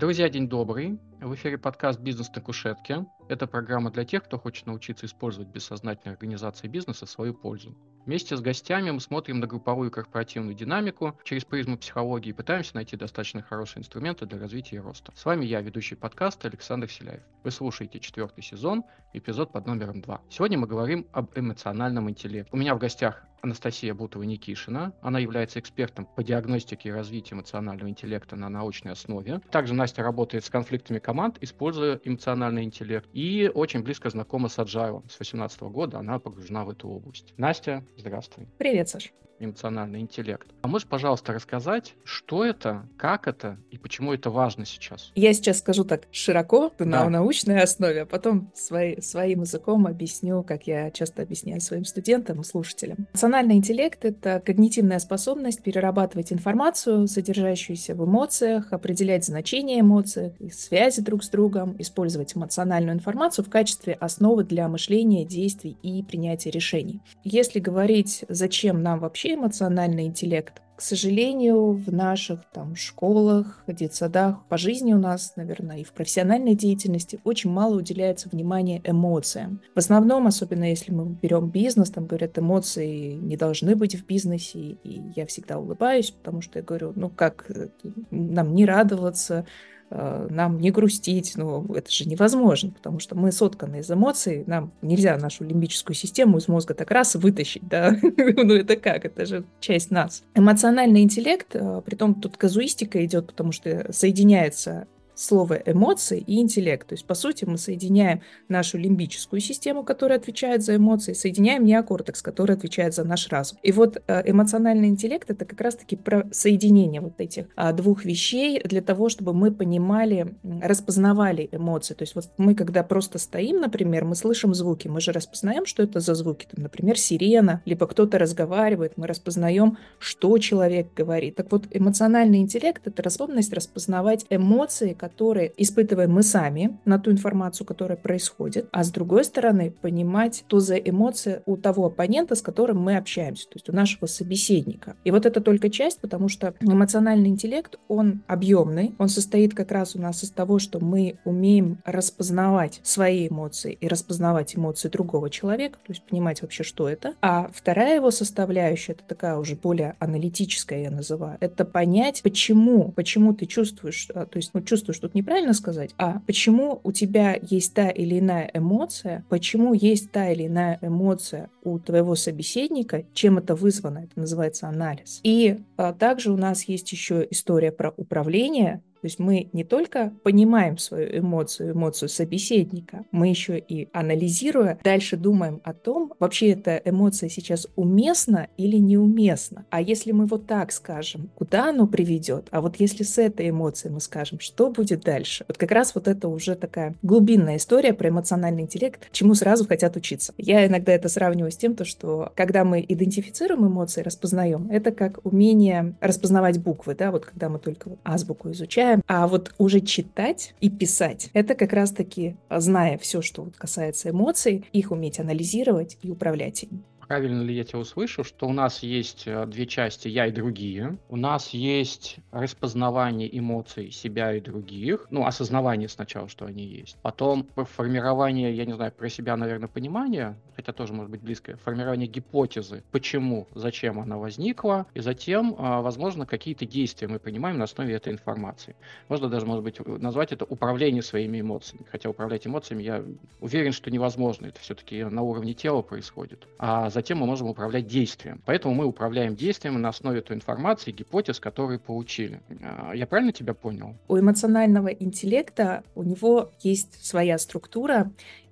Друзья, день добрый. В эфире подкаст «Бизнес на кушетке». Это программа для тех, кто хочет научиться использовать бессознательные организации бизнеса в свою пользу. Вместе с гостями мы смотрим на групповую корпоративную динамику через призму психологии и пытаемся найти достаточно хорошие инструменты для развития и роста. С вами я, ведущий подкаста Александр Селяев. Вы слушаете четвертый сезон, эпизод под номером два. Сегодня мы говорим об эмоциональном интеллекте. У меня в гостях Анастасия Бутова-Никишина. Она является экспертом по диагностике и развитию эмоционального интеллекта на научной основе. Также Настя работает с конфликтами команд, используя эмоциональный интеллект. И очень близко знакома с Agile. С 2018 года она погружена в эту область. Настя, здравствуй. Привет, Саш эмоциональный интеллект. А можешь, пожалуйста, рассказать, что это, как это и почему это важно сейчас? Я сейчас скажу так широко, да. на научной основе, а потом свои, своим языком объясню, как я часто объясняю своим студентам и слушателям. Эмоциональный интеллект — это когнитивная способность перерабатывать информацию, содержащуюся в эмоциях, определять значение эмоций, их связи друг с другом, использовать эмоциональную информацию в качестве основы для мышления, действий и принятия решений. Если говорить, зачем нам вообще эмоциональный интеллект. К сожалению, в наших там школах, детсадах, по жизни у нас, наверное, и в профессиональной деятельности очень мало уделяется внимания эмоциям. В основном, особенно если мы берем бизнес, там говорят, эмоции не должны быть в бизнесе, и я всегда улыбаюсь, потому что я говорю, ну как э, нам не радоваться, нам не грустить, но это же невозможно, потому что мы сотканы из эмоций, нам нельзя нашу лимбическую систему из мозга так раз вытащить, да, ну это как, это же часть нас. Эмоциональный интеллект, э, при том тут казуистика идет, потому что соединяется слово эмоции и интеллект. То есть, по сути, мы соединяем нашу лимбическую систему, которая отвечает за эмоции, соединяем неокортекс, который отвечает за наш разум. И вот э, эмоциональный интеллект — это как раз-таки про соединение вот этих а, двух вещей для того, чтобы мы понимали, распознавали эмоции. То есть вот мы, когда просто стоим, например, мы слышим звуки, мы же распознаем, что это за звуки. Там, например, сирена, либо кто-то разговаривает, мы распознаем, что человек говорит. Так вот, эмоциональный интеллект — это способность распознавать эмоции, которые испытываем мы сами на ту информацию, которая происходит, а с другой стороны понимать, что за эмоции у того оппонента, с которым мы общаемся, то есть у нашего собеседника. И вот это только часть, потому что эмоциональный интеллект, он объемный, он состоит как раз у нас из того, что мы умеем распознавать свои эмоции и распознавать эмоции другого человека, то есть понимать вообще, что это. А вторая его составляющая, это такая уже более аналитическая, я называю, это понять, почему, почему ты чувствуешь, а, то есть ну, чувствуешь тут неправильно сказать, а почему у тебя есть та или иная эмоция, почему есть та или иная эмоция у твоего собеседника, чем это вызвано, это называется анализ. И а, также у нас есть еще история про управление, то есть мы не только понимаем свою эмоцию, эмоцию собеседника, мы еще и анализируя, дальше думаем о том, вообще эта эмоция сейчас уместна или неуместна. А если мы вот так скажем, куда оно приведет? А вот если с этой эмоцией мы скажем, что будет дальше? Вот как раз вот это уже такая глубинная история про эмоциональный интеллект, чему сразу хотят учиться. Я иногда это сравниваю с тем, то, что когда мы идентифицируем эмоции, распознаем, это как умение распознавать буквы, да, вот когда мы только азбуку изучаем, читаем, а вот уже читать и писать, это как раз-таки, зная все, что касается эмоций, их уметь анализировать и управлять ими правильно ли я тебя услышал, что у нас есть э, две части «я» и «другие». У нас есть распознавание эмоций себя и других. Ну, осознавание сначала, что они есть. Потом формирование, я не знаю, про себя, наверное, понимание, хотя тоже может быть близкое, формирование гипотезы, почему, зачем она возникла, и затем, а, возможно, какие-то действия мы принимаем на основе этой информации. Можно даже, может быть, назвать это управление своими эмоциями. Хотя управлять эмоциями я уверен, что невозможно. Это все-таки на уровне тела происходит. А затем мы можем управлять действием. Поэтому мы управляем действием на основе той информации, гипотез, которые получили. А, я правильно тебя понял? У эмоционального интеллекта у него есть своя структура,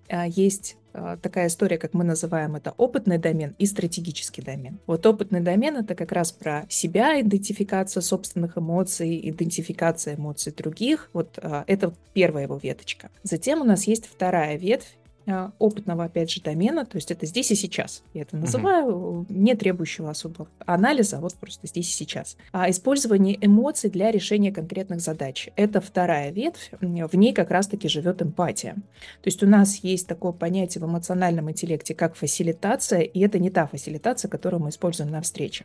а, есть а, такая история, как мы называем это опытный домен и стратегический домен. Вот опытный домен это как раз про себя, идентификация собственных эмоций, идентификация эмоций других. Вот это первая его веточка. Затем у нас есть вторая ветвь, опытного, опять же, домена, то есть это здесь и сейчас. Я это называю, uh-huh. не требующего особого анализа, а вот просто здесь и сейчас. А использование эмоций для решения конкретных задач. Это вторая ветвь, в ней как раз-таки живет эмпатия. То есть у нас есть такое понятие в эмоциональном интеллекте, как фасилитация, и это не та фасилитация, которую мы используем на встрече.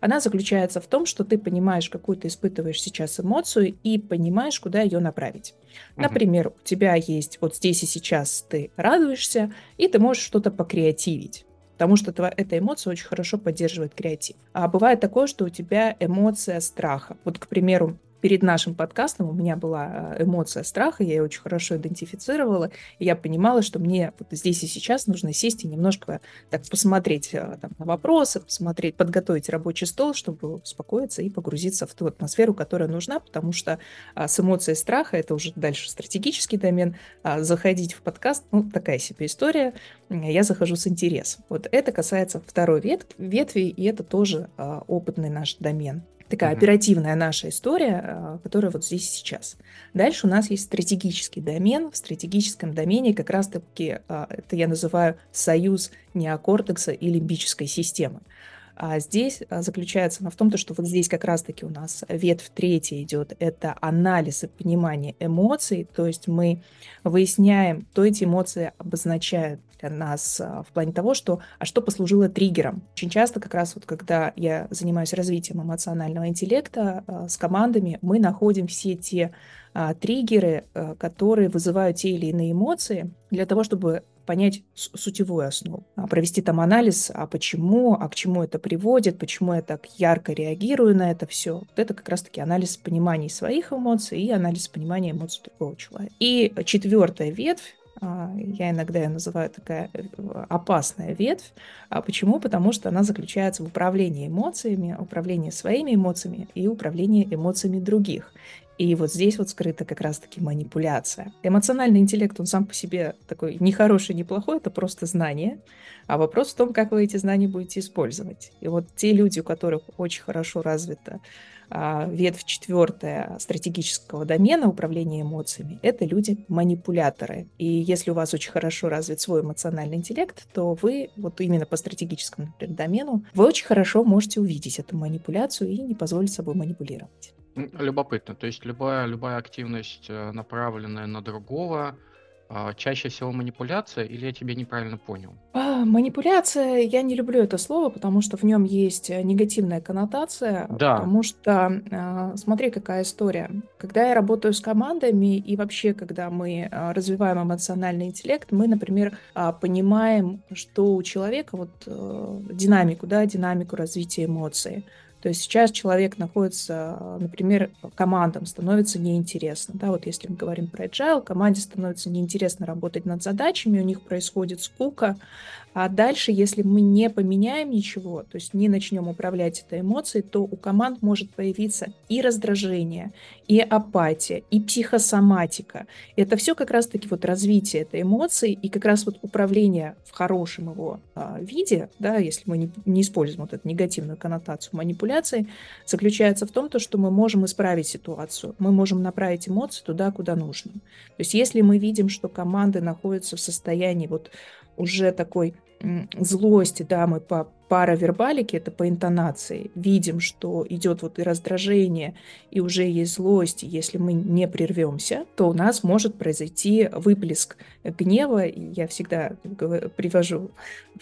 Она заключается в том, что ты понимаешь, какую ты испытываешь сейчас эмоцию и понимаешь, куда ее направить. Например, у тебя есть вот здесь и сейчас ты радуешься, и ты можешь что-то покреативить потому что эта эмоция очень хорошо поддерживает креатив. А бывает такое, что у тебя эмоция страха. Вот, к примеру, перед нашим подкастом у меня была э, эмоция страха, я ее очень хорошо идентифицировала, и я понимала, что мне вот здесь и сейчас нужно сесть и немножко так посмотреть э, там, на вопросы, посмотреть, подготовить рабочий стол, чтобы успокоиться и погрузиться в ту атмосферу, которая нужна, потому что а, с эмоцией страха, это уже дальше стратегический домен, а, заходить в подкаст, ну, такая себе история, я захожу с интересом. Вот это касается второй ветви, ветви и это тоже а, опытный наш домен такая mm-hmm. оперативная наша история, а, которая вот здесь и сейчас. Дальше у нас есть стратегический домен. В стратегическом домене как раз-таки а, это я называю союз неокортекса и лимбической системы. А здесь а, заключается она в том, что вот здесь как раз-таки у нас ветвь третья идет, это анализ и понимание эмоций, то есть мы выясняем, что эти эмоции обозначают нас а, в плане того, что, а что послужило триггером. Очень часто как раз вот когда я занимаюсь развитием эмоционального интеллекта а, с командами, мы находим все те триггеры, которые вызывают те или иные эмоции, для того, чтобы понять сутевую основу, а, провести там анализ, а почему, а к чему это приводит, почему я так ярко реагирую на это все. Вот это как раз-таки анализ понимания своих эмоций и анализ понимания эмоций другого человека. И четвертая ветвь, а, я иногда ее называю такая э, опасная ветвь. А почему? Потому что она заключается в управлении эмоциями, управлении своими эмоциями и управлении эмоциями других. И вот здесь вот скрыта как раз-таки манипуляция. Эмоциональный интеллект, он сам по себе такой не хороший, не плохой, это просто знание. А вопрос в том, как вы эти знания будете использовать. И вот те люди, у которых очень хорошо развита а, ветвь четвертая стратегического домена управления эмоциями, это люди-манипуляторы. И если у вас очень хорошо развит свой эмоциональный интеллект, то вы вот именно по стратегическому например, домену, вы очень хорошо можете увидеть эту манипуляцию и не позволить собой манипулировать. Любопытно. То есть любая, любая активность, э, направленная на другого, а, чаще всего манипуляция, или я тебя неправильно понял? А, манипуляция, я не люблю это слово, потому что в нем есть э, негативная коннотация, Да. потому что, а, смотри, какая история. Когда я работаю с командами и вообще, когда мы а, развиваем эмоциональный интеллект, мы, например, а, понимаем, что у человека вот э, динамику, да, динамику развития эмоций. То есть сейчас человек находится, например, командам становится неинтересно. Да, вот если мы говорим про agile, команде становится неинтересно работать над задачами, у них происходит скука, а дальше, если мы не поменяем ничего, то есть не начнем управлять этой эмоцией, то у команд может появиться и раздражение, и апатия, и психосоматика. Это все как раз-таки вот развитие этой эмоции и как раз вот управление в хорошем его а, виде, да, если мы не, не используем вот эту негативную коннотацию манипуляции, заключается в том, то, что мы можем исправить ситуацию, мы можем направить эмоции туда, куда нужно. То есть если мы видим, что команды находятся в состоянии вот уже такой злости, да, мы по паравербалике, это по интонации, видим, что идет вот и раздражение, и уже есть злость, если мы не прервемся, то у нас может произойти выплеск гнева. Я всегда привожу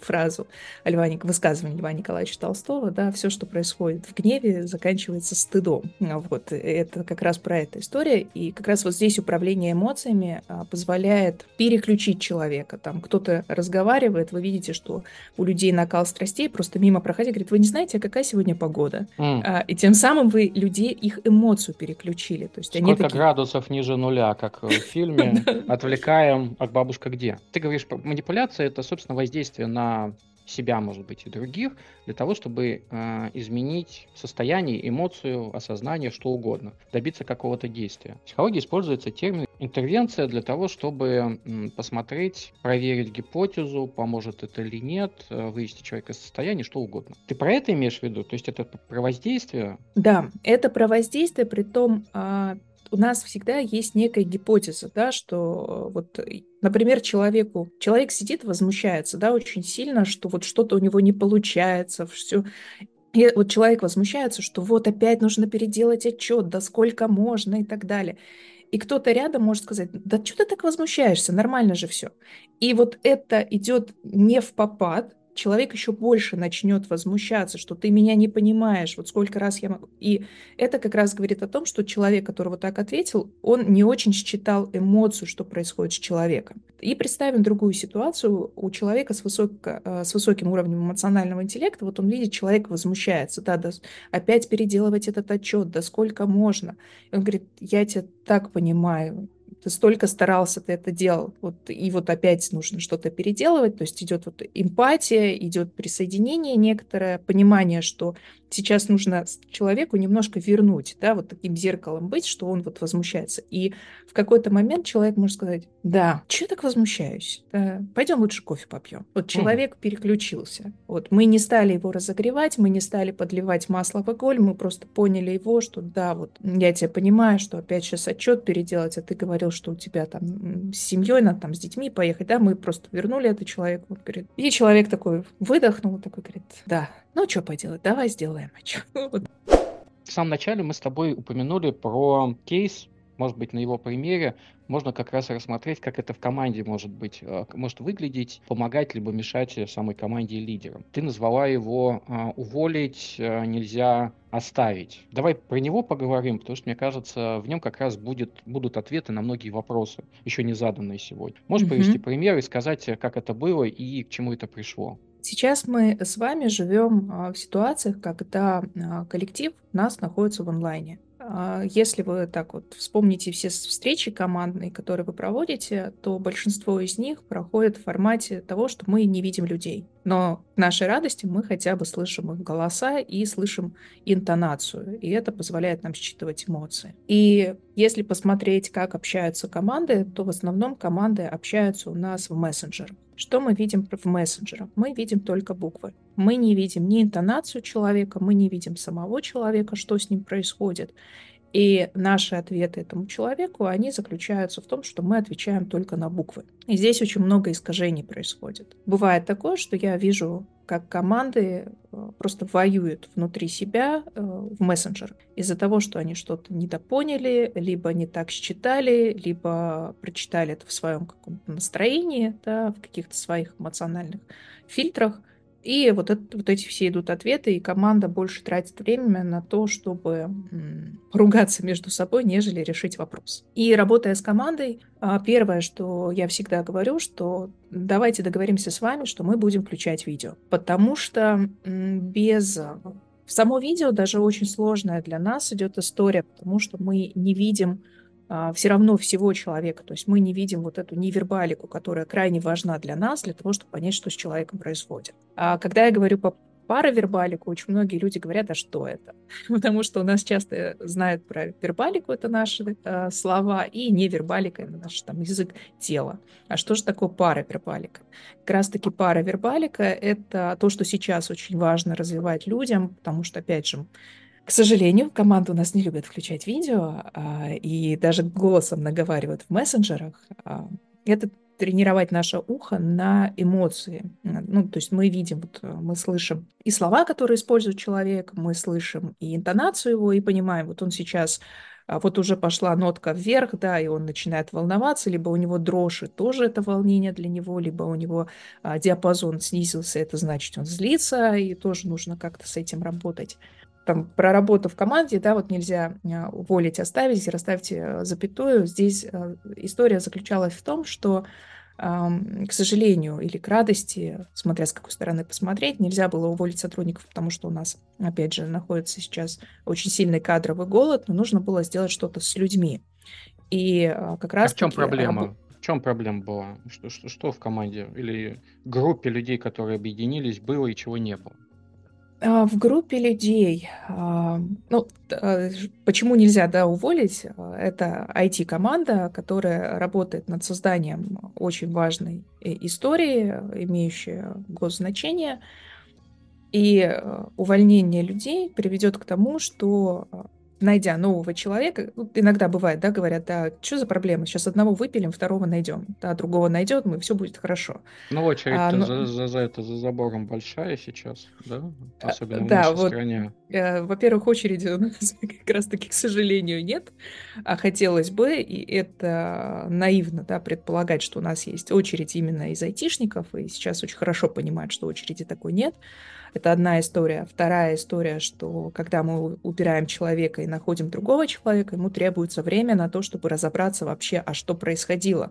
фразу Льва, высказывание Льва Николаевича Толстого, да, все, что происходит в гневе, заканчивается стыдом. Вот, это как раз про эту историю. И как раз вот здесь управление эмоциями а, позволяет переключить человека. Там кто-то разговаривает, вы видите, что у людей накал страстей, просто мимо проходя, говорит, вы не знаете, а какая сегодня погода? Mm. А, и тем самым вы людей, их эмоцию переключили. То есть Сколько они такие... градусов ниже нуля, как в фильме «Отвлекаем, а бабушка где?» Ты говоришь, манипуляция — это, собственно, воздействие на себя, может быть, и других, для того, чтобы э, изменить состояние, эмоцию, осознание, что угодно, добиться какого-то действия. В психологии используется термин интервенция для того, чтобы м, посмотреть, проверить гипотезу, поможет это или нет, э, вывести человека из состояния, что угодно. Ты про это имеешь в виду? То есть это про воздействие? Да, это про воздействие, при том, а, у нас всегда есть некая гипотеза, да, что вот, например, человеку, человек сидит, возмущается, да, очень сильно, что вот что-то у него не получается, все. И вот человек возмущается, что вот опять нужно переделать отчет, да сколько можно и так далее. И кто-то рядом может сказать, да что ты так возмущаешься, нормально же все. И вот это идет не в попад, человек еще больше начнет возмущаться, что ты меня не понимаешь, вот сколько раз я могу. И это как раз говорит о том, что человек, который вот так ответил, он не очень считал эмоцию, что происходит с человеком. И представим другую ситуацию. У человека с, высоко, э, с высоким уровнем эмоционального интеллекта, вот он видит, человек возмущается, да, да, опять переделывать этот отчет, да сколько можно. И он говорит, я тебя так понимаю, ты столько старался, ты это делал, вот, и вот опять нужно что-то переделывать, то есть идет вот эмпатия, идет присоединение некоторое, понимание, что сейчас нужно человеку немножко вернуть, да, вот таким зеркалом быть, что он вот возмущается. И в какой-то момент человек может сказать, да, что я так возмущаюсь? Да, пойдем лучше кофе попьем. Вот человек угу. переключился. Вот мы не стали его разогревать, мы не стали подливать масло в огонь, мы просто поняли его, что да, вот я тебя понимаю, что опять сейчас отчет переделать, а ты говорил, что у тебя там с семьей надо там с детьми поехать, да, мы просто вернули это человеку, вот, говорит. И человек такой выдохнул, такой говорит, да, ну, что поделать, давай сделаем. В самом начале мы с тобой упомянули про кейс, может быть, на его примере можно как раз рассмотреть, как это в команде может быть, э, может выглядеть, помогать либо мешать самой команде и лидерам. Ты назвала его а, «уволить э, нельзя оставить». Давай про него поговорим, потому что, мне кажется, в нем как раз будет, будут ответы на многие вопросы, еще не заданные сегодня. Можешь угу. привести пример и сказать, как это было и к чему это пришло? Сейчас мы с вами живем в ситуациях, когда коллектив у нас находится в онлайне. А, если вы так вот вспомните все встречи командные, которые вы проводите, то большинство из них проходит в формате того, что мы не видим людей. Но к нашей радости мы хотя бы слышим их голоса и слышим интонацию. И это позволяет нам считывать эмоции. И если посмотреть, как общаются команды, то в основном команды общаются у нас в мессенджерах. Что мы видим в мессенджерах? Мы видим только буквы. Мы не видим ни интонацию человека, мы не видим самого человека, что с ним происходит. И наши ответы этому человеку, они заключаются в том, что мы отвечаем только на буквы. И здесь очень много искажений происходит. Бывает такое, что я вижу, как команды э, просто воюют внутри себя э, в мессенджер из-за того, что они что-то недопоняли, либо не так считали, либо прочитали это в своем каком-то настроении, да, в каких-то своих эмоциональных фильтрах, и вот, это, вот эти все идут ответы, и команда больше тратит время на то, чтобы ругаться между собой, нежели решить вопрос. И работая с командой, а, первое, что я всегда говорю, что давайте договоримся с вами, что мы будем включать видео. Потому что без само видео даже очень сложная для нас идет история, потому что мы не видим а, все равно всего человека. То есть мы не видим вот эту невербалику, которая крайне важна для нас, для того, чтобы понять, что с человеком происходит. А когда я говорю по паравербалику, очень многие люди говорят, а что это? Потому что у нас часто знают про вербалику, это наши э, слова, и невербалика, это наш там язык тела. А что же такое паравербалика? Как раз-таки паравербалика — это то, что сейчас очень важно развивать людям, потому что, опять же, к сожалению, команда у нас не любит включать видео а, и даже голосом наговаривают в мессенджерах. А, это тренировать наше ухо на эмоции. Ну, то есть мы видим, вот, мы слышим и слова, которые использует человек, мы слышим и интонацию его, и понимаем, вот он сейчас а, вот уже пошла нотка вверх, да, и он начинает волноваться, либо у него дрожь, и тоже это волнение для него, либо у него а, диапазон снизился, это значит, он злится, и тоже нужно как-то с этим работать там, про работу в команде, да, вот нельзя а, уволить, оставить, расставьте э, запятую. Здесь э, история заключалась в том, что к сожалению или к радости, смотря с какой стороны посмотреть, нельзя было уволить сотрудников, потому что у нас, опять же, находится сейчас очень сильный кадровый голод, но нужно было сделать что-то с людьми. И как раз... А в чем проблема? В чем проблема была? Что, что, что в команде или группе людей, которые объединились, было и чего не было? А, в группе людей, а, ну, э, почему нельзя, да, уволить? А, это IT-команда, которая работает над созданием очень важной э, истории, имеющей госзначение. И увольнение людей приведет к тому, что найдя нового человека, ну, иногда бывает, да, говорят, да, что за проблема, сейчас одного выпилим, второго найдем, да, другого найдет, мы все будет хорошо. Ну, очередь а, но... за, за, за это, за забором большая сейчас, да, а, особенно да, в нашей вот, стране. Э, во-первых, очереди у нас как раз-таки, к сожалению, нет, а хотелось бы, и это наивно, да, предполагать, что у нас есть очередь именно из айтишников, и сейчас очень хорошо понимают, что очереди такой нет, это одна история. Вторая история, что когда мы убираем человека и находим другого человека, ему требуется время на то, чтобы разобраться вообще, а что происходило.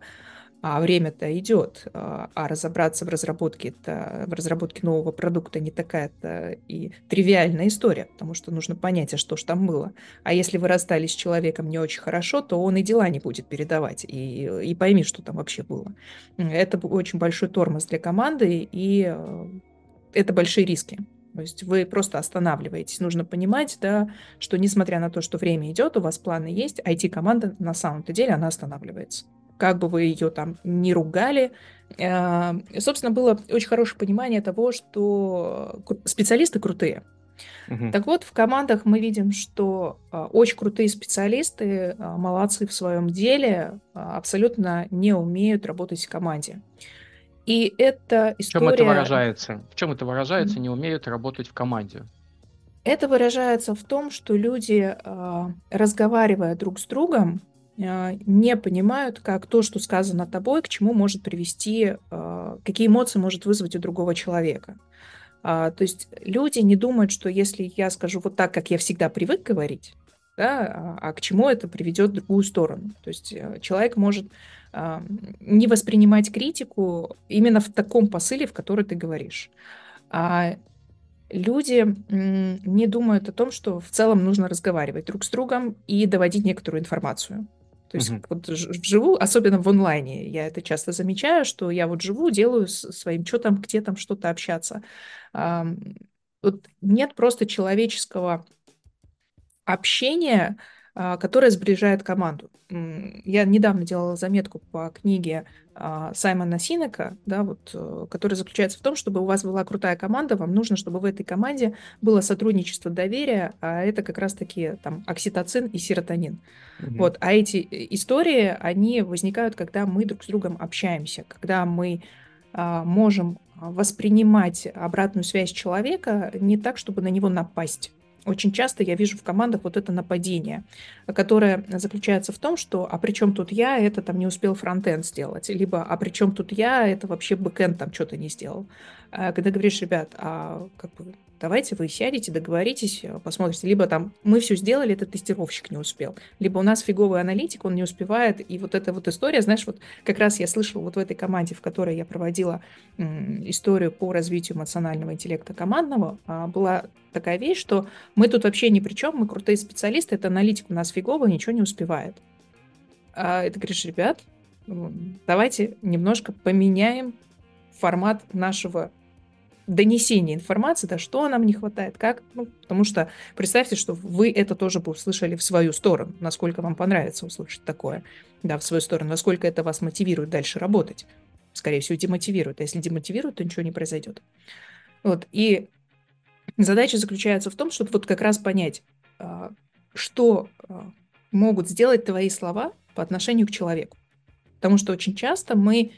А время-то идет, а, а разобраться в разработке, в разработке нового продукта не такая-то и тривиальная история, потому что нужно понять, а что ж там было. А если вы расстались с человеком не очень хорошо, то он и дела не будет передавать, и, и пойми, что там вообще было. Это очень большой тормоз для команды, и э, это большие риски. То есть вы просто останавливаетесь. Нужно понимать, да, что несмотря на то, что время идет, у вас планы есть, IT-команда на самом-то деле, она останавливается. Как бы вы ее там не ругали. Э, собственно, было очень хорошее понимание того, что специалисты крутые. Угу. Так вот, в командах мы видим, что э, очень крутые специалисты, э, молодцы в своем деле, абсолютно не умеют работать в команде. И это история... В чем это выражается? В чем это выражается? Не умеют работать в команде. Это выражается в том, что люди, а, разговаривая друг с другом, а, не понимают, как то, что сказано тобой, к чему может привести, а, какие эмоции может вызвать у другого человека. То есть люди не думают, что если я скажу вот так, как я всегда привык говорить, да, а к чему это приведет в другую сторону. То есть э, человек может не воспринимать критику именно в таком посыле, в который ты говоришь. А люди не думают о том, что в целом нужно разговаривать друг с другом и доводить некоторую информацию. То есть uh-huh. вот вживую, особенно в онлайне, я это часто замечаю, что я вот живу, делаю своим, что там, где там что-то общаться. Вот нет просто человеческого общения, а, которая сближает команду. Я недавно делала заметку по книге а, Саймона Синека, да, вот, э, которая заключается в том, чтобы у вас была крутая команда, вам нужно, чтобы в этой команде было сотрудничество, доверие, а это как раз-таки там окситоцин и серотонин. Угу. Вот, а эти э, истории, они возникают, когда мы друг с другом общаемся, когда мы а, можем воспринимать обратную связь человека не так, чтобы на него напасть очень часто я вижу в командах вот это нападение, которое заключается в том, что «а при чем тут я, это там не успел frontend сделать», либо «а при чем тут я, это вообще backend там что-то не сделал». А когда говоришь, ребят, а как бы давайте вы сядете, договоритесь, э, посмотрите. Либо там мы все сделали, этот тестировщик не успел. Либо у нас фиговый аналитик, он не успевает. И вот эта вот история, знаешь, вот как раз я слышала вот в этой команде, в которой я проводила историю по развитию эмоционального интеллекта командного, а, была такая вещь, что мы тут вообще ни при чем, мы крутые специалисты, это аналитик у нас фиговый, ничего не успевает. А это говоришь, ребят, давайте немножко поменяем формат нашего донесение информации, да, что нам не хватает, как, ну, потому что представьте, что вы это тоже бы услышали в свою сторону, насколько вам понравится услышать такое, да, в свою сторону, насколько это вас мотивирует дальше работать. Скорее всего, демотивирует. А если демотивирует, то ничего не произойдет. Вот, и задача заключается в том, чтобы вот как раз понять, а, что а, могут сделать твои слова по отношению к человеку. Потому что очень часто мы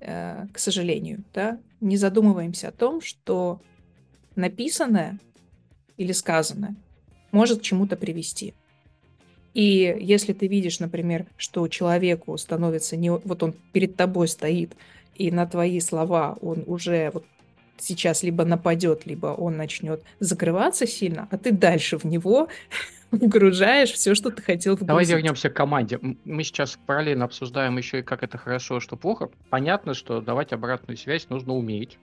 к сожалению, да, не задумываемся о том, что написанное или сказанное может к чему-то привести. И если ты видишь, например, что человеку становится не... Вот он перед тобой стоит, и на твои слова он уже вот сейчас либо нападет, либо он начнет закрываться сильно, а ты дальше в него выгружаешь все, что ты хотел вгрузить. Давай вернемся к команде. Мы сейчас параллельно обсуждаем еще и как это хорошо, что плохо. Понятно, что давать обратную связь нужно уметь.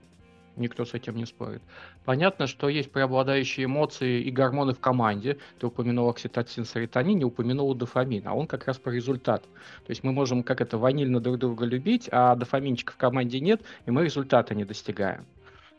Никто с этим не спорит. Понятно, что есть преобладающие эмоции и гормоны в команде. Ты упомянул окситоцин, серотонин, не упомянул дофамин, а он как раз по результату. То есть мы можем как это ванильно друг друга любить, а дофаминчика в команде нет, и мы результата не достигаем.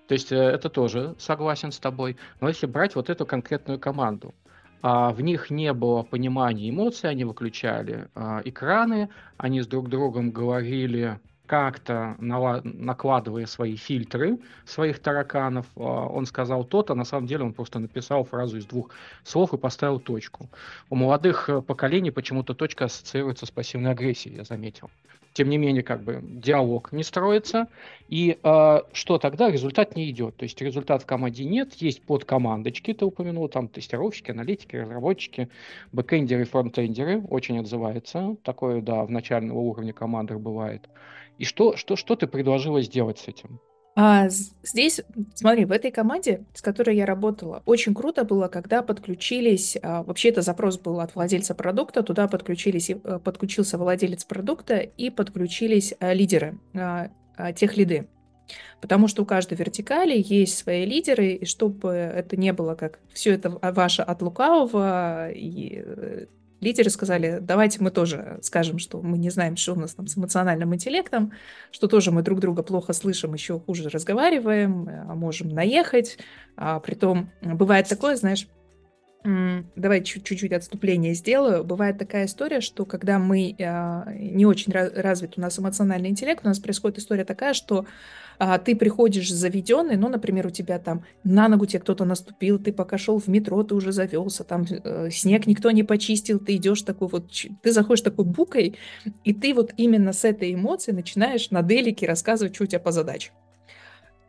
То есть э, это тоже согласен с тобой. Но если брать вот эту конкретную команду, а, в них не было понимания эмоций, они выключали а, экраны, они с друг другом говорили как-то накладывая свои фильтры своих тараканов, а, он сказал то-то, на самом деле он просто написал фразу из двух слов и поставил точку. У молодых э, поколений почему-то точка ассоциируется с пассивной агрессией, я заметил. Тем не менее, как бы диалог не строится, и э, что тогда? Результат не идет. То есть результат в команде нет, есть подкомандочки, ты упомянул, там тестировщики, аналитики, разработчики, бэкэндеры, фронтендеры, очень отзывается. Такое, да, в начального уровня командах бывает. И что, что, что ты предложила сделать с этим? А здесь, смотри, в этой команде, с которой я работала, очень круто было, когда подключились, а, вообще это запрос был от владельца продукта, туда подключились, э, подключился владелец продукта и подключились а, лидеры, а, тех лиды. Потому что у каждой вертикали есть свои лидеры, и чтобы это не было как все это ваше от лукавого, и э, лидеры сказали, давайте мы тоже скажем, что мы не знаем, что у нас там с эмоциональным интеллектом, что тоже мы друг друга плохо слышим, еще хуже разговариваем, а можем наехать. А притом бывает такое, знаешь, Давай чуть-чуть отступление сделаю. Бывает такая история, что когда мы э, не очень развит у нас эмоциональный интеллект, у нас происходит история такая, что а, ты приходишь заведенный, ну, например, у тебя там на ногу тебе кто-то наступил, ты пока шел в метро, ты уже завелся, там э, снег никто не почистил, ты идешь такой вот, ты заходишь такой букой, и ты вот именно с этой эмоцией начинаешь на делике рассказывать, что у тебя по задаче.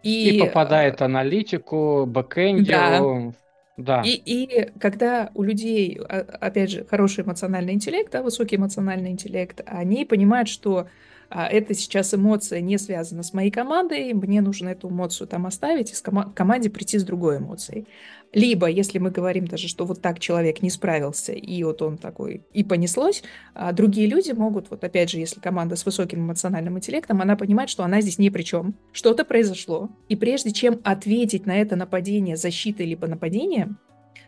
И, и попадает аналитику, бэкэндеру, да. Да. И, и когда у людей, а, опять же, хороший эмоциональный интеллект, да, высокий эмоциональный интеллект, они понимают, что а, это сейчас эмоция не связана с моей командой, мне нужно эту эмоцию там оставить и с ком- команде прийти с другой эмоцией. Либо, если мы говорим даже, что вот так человек не справился, и вот он такой, и понеслось, а другие люди могут, вот опять же, если команда с высоким эмоциональным интеллектом, она понимает, что она здесь ни при чем, что-то произошло, и прежде чем ответить на это нападение защитой либо нападением,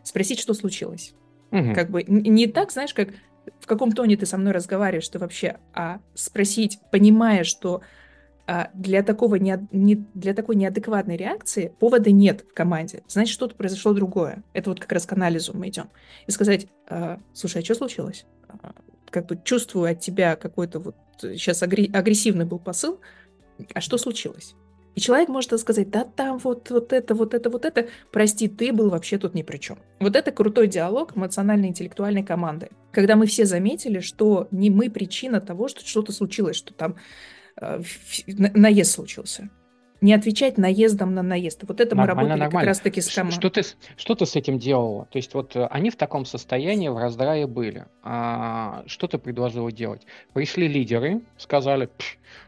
спросить, что случилось. Угу. Как бы не так, знаешь, как в каком тоне ты со мной разговариваешь, что вообще, а спросить, понимая, что а, для, такого не, не, для такой неадекватной реакции повода нет в команде, значит, что-то произошло другое. Это вот как раз к анализу мы идем. И сказать, а, слушай, а что случилось? А, как бы чувствую от тебя какой-то вот сейчас агрессивный был посыл, а что случилось? И человек может сказать, да там вот, вот это, вот это, вот это, прости, ты был вообще тут ни при чем. Вот это крутой диалог эмоционально-интеллектуальной команды. Когда мы все заметили, что не мы причина того, что что-то случилось, что там э, наезд случился не отвечать наездом на наезд. Вот это нормально, мы работали нормально. как раз-таки с командой. Что ты, что ты с этим делала? То есть вот э, они в таком состоянии, в раздрае были. А, что ты предложила делать? Пришли лидеры, сказали,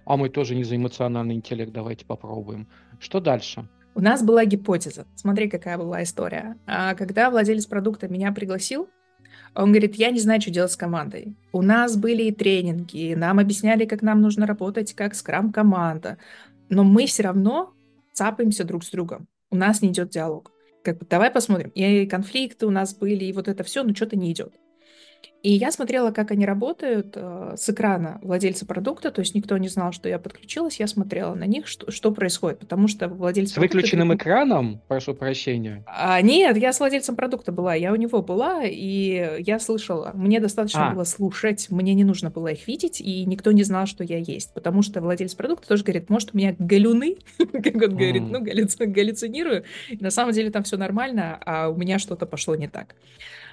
а мы тоже не за эмоциональный интеллект, давайте попробуем. Что дальше? У нас была гипотеза. Смотри, какая была история. А когда владелец продукта меня пригласил, он говорит, я не знаю, что делать с командой. У нас были и тренинги, нам объясняли, как нам нужно работать, как скрам-команда но мы все равно цапаемся друг с другом. У нас не идет диалог. Как бы давай посмотрим. И конфликты у нас были, и вот это все, но что-то не идет. И я смотрела, как они работают э, с экрана владельца продукта, то есть никто не знал, что я подключилась, я смотрела на них, что, что происходит, потому что владелец... С выключенным продукта... экраном, прошу прощения? А, нет, я с владельцем продукта была, я у него была, и я слышала, мне достаточно а. было слушать, мне не нужно было их видеть, и никто не знал, что я есть, потому что владелец продукта тоже говорит, может, у меня галюны, как он говорит, ну, галлюцинирую, на самом деле там все нормально, а у меня что-то пошло не так.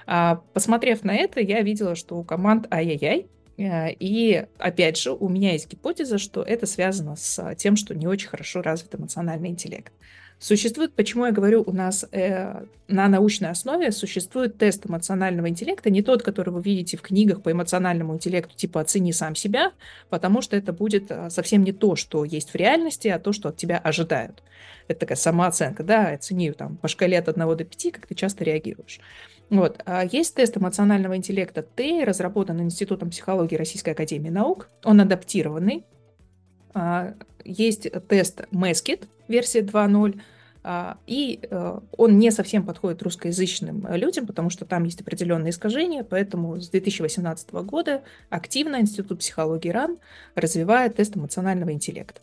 А, посмотрев на это, я видела, что у команд ай-яй-яй, э, и опять же, у меня есть гипотеза, что это связано с тем, что не очень хорошо развит эмоциональный интеллект. Существует, почему я говорю, у нас э, на научной основе существует тест эмоционального интеллекта, не тот, который вы видите в книгах по эмоциональному интеллекту, типа «оцени сам себя», потому что это будет э, совсем не то, что есть в реальности, а то, что от тебя ожидают. Это такая самооценка, да, оцени там по шкале от 1 до 5, как ты часто реагируешь. Вот. А есть тест эмоционального интеллекта Т, разработан Институтом психологии Российской Академии Наук. Он адаптированный. А, есть тест MESKIT, версия 2.0. А, и э, он не совсем подходит русскоязычным людям, потому что там есть определенные искажения, поэтому с 2018 года активно Институт психологии РАН развивает тест эмоционального интеллекта.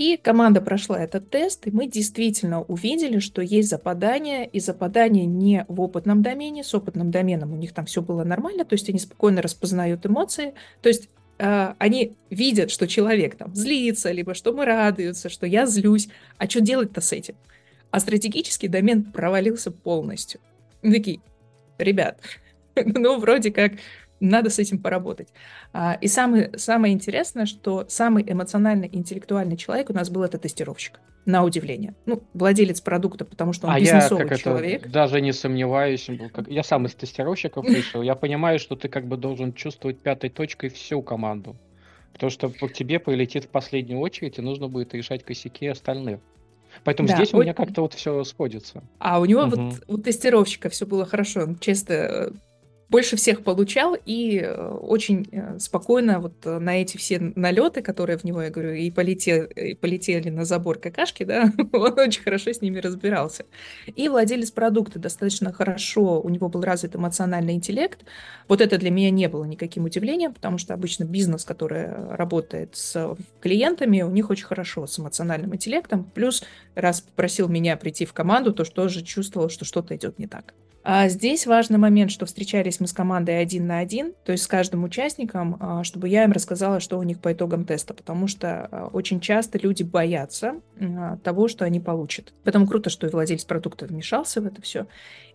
И команда прошла этот тест, и мы действительно увидели, что есть западание, и западание не в опытном домене, с опытным доменом у них там все было нормально, то есть они спокойно распознают эмоции, то есть э, они видят, что человек там злится, либо что мы радуются, что я злюсь. А что делать-то с этим? А стратегический домен провалился полностью. И такие, ребят, ну, вроде как надо с этим поработать. А, и самое, самое интересное, что самый эмоционально интеллектуальный человек у нас был это тестировщик. На удивление. Ну, владелец продукта, потому что он а бизнесовый я, как человек. Это, даже не сомневаюсь. Я сам из тестировщиков пришел. Я понимаю, что ты как бы должен чувствовать пятой точкой всю команду. Потому что к тебе прилетит в последнюю очередь, и нужно будет решать косяки остальных. Поэтому да, здесь у меня как-то вот все сходится. А у него угу. вот у тестировщика все было хорошо. Он чисто э, больше всех получал и э, очень э, спокойно вот э, на эти все налеты, которые в него, я говорю, и, полетел, и полетели на забор какашки, да, он очень хорошо с ними разбирался. И владелец продукта достаточно хорошо, у него был развит эмоциональный интеллект. Вот это для меня не было никаким удивлением, потому что обычно бизнес, который работает с клиентами, у них очень хорошо с эмоциональным интеллектом. Плюс, раз попросил меня прийти в команду, то тоже чувствовал, что что-то идет не так. А здесь важный момент, что встречались мы с командой один на один, то есть с каждым участником, а, чтобы я им рассказала, что у них по итогам теста, потому что а, очень часто люди боятся а, того, что они получат. Поэтому круто, что и владелец продукта вмешался в это все.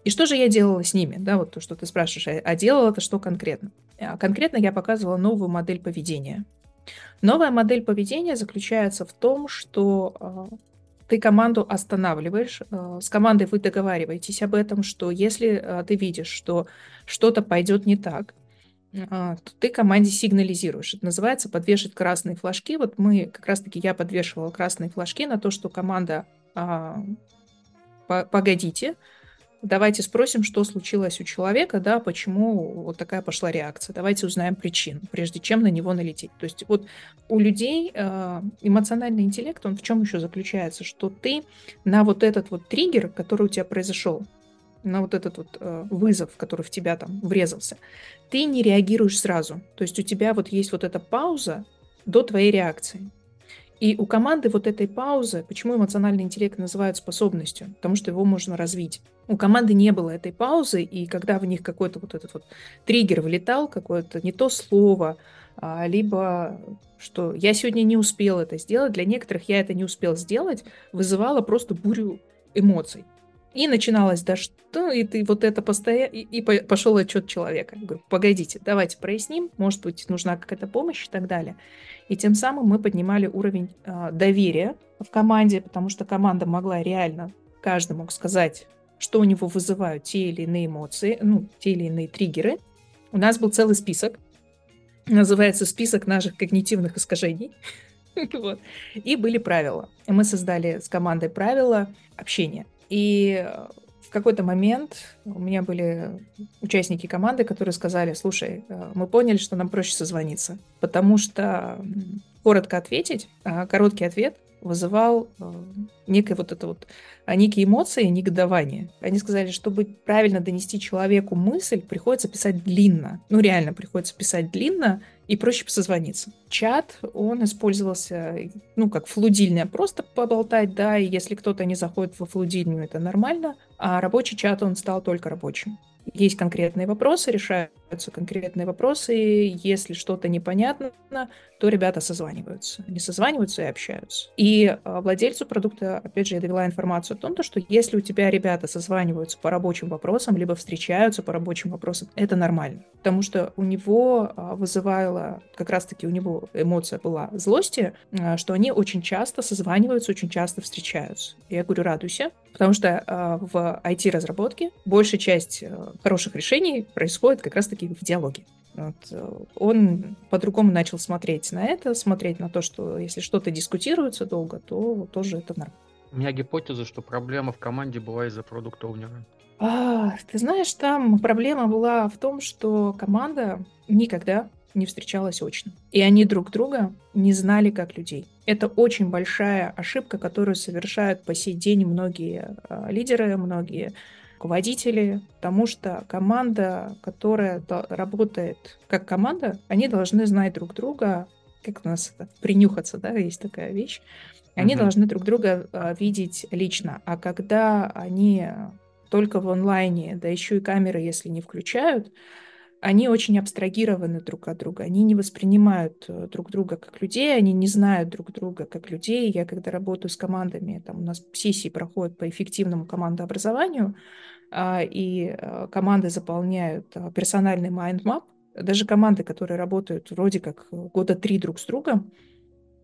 И что же я делала с ними? Да, вот то, что ты спрашиваешь, а делала это что конкретно? Конкретно я показывала новую модель поведения. Новая модель поведения заключается в том, что ты команду останавливаешь, э, с командой вы договариваетесь об этом, что если э, ты видишь, что что-то пойдет не так, э, то ты команде сигнализируешь. Это называется подвешивать красные флажки. Вот мы, как раз-таки я подвешивала красные флажки на то, что команда а, погодите, давайте спросим, что случилось у человека, да, почему вот такая пошла реакция. Давайте узнаем причину, прежде чем на него налететь. То есть вот у людей э, эмоциональный интеллект, он в чем еще заключается? Что ты на вот этот вот триггер, который у тебя произошел, на вот этот вот э, вызов, который в тебя там врезался, ты не реагируешь сразу. То есть у тебя вот есть вот эта пауза до твоей реакции. И у команды вот этой паузы, почему эмоциональный интеллект называют способностью? Потому что его можно развить. У команды не было этой паузы, и когда в них какой-то вот этот вот триггер влетал, какое-то не то слово, а, либо что я сегодня не успел это сделать, для некоторых я это не успел сделать, вызывало просто бурю эмоций. И начиналось, да что, и ты вот это постоянно, и, и пошел отчет человека. Я говорю, погодите, давайте проясним, может быть, нужна какая-то помощь и так далее. И тем самым мы поднимали уровень э, доверия в команде, потому что команда могла реально, каждый мог сказать, что у него вызывают те или иные эмоции, ну, те или иные триггеры. У нас был целый список, называется список наших когнитивных искажений. вот. И были правила. И мы создали с командой правила общения. И в какой-то момент у меня были участники команды, которые сказали, слушай, э, мы поняли, что нам проще созвониться, потому что коротко ответить, а короткий ответ вызывал э, некое вот это вот, а, некие эмоции, негодование. Они сказали, чтобы правильно донести человеку мысль, приходится писать длинно. Ну, реально приходится писать длинно, и проще созвониться. Чат, он использовался, ну, как флудильня, просто поболтать, да, и если кто-то не заходит во флудильню, это нормально, а рабочий чат, он стал только рабочим. Есть конкретные вопросы, решаются конкретные вопросы. Если что-то непонятно, то ребята созваниваются. Они созваниваются и общаются. И а, владельцу продукта, опять же, я довела информацию о том, что если у тебя ребята созваниваются по рабочим вопросам, либо встречаются по рабочим вопросам, это нормально. Потому что у него а, вызывала, как раз-таки у него эмоция была злости, а, что они очень часто созваниваются, очень часто встречаются. Я говорю, радуйся, потому что в IT-разработке большая часть хороших решений происходит как раз-таки в диалоге. Вот. Э, он по-другому начал смотреть на это, смотреть на то, что если что-то дискутируется долго, то тоже это нормально. У меня гипотеза, что проблема в команде была из-за продукта оунера. А, ты знаешь, там проблема была в том, что команда никогда не встречалась очно. И они друг друга не знали как людей. Это очень большая ошибка, которую совершают по сей день многие а, лидеры, многие руководители, потому что команда, которая работает как команда, они должны знать друг друга, как у нас это, принюхаться, да, есть такая вещь. Они uh-huh. должны друг друга а, видеть лично. А когда они только в онлайне, да еще и камеры, если не включают, они очень абстрагированы друг от друга, они не воспринимают э, друг друга как людей, они не знают друг друга как людей. Я когда работаю с командами, там у нас сессии проходят по эффективному командообразованию, и э, команды заполняют э, персональный mind map, даже команды, которые работают вроде как года три друг с другом,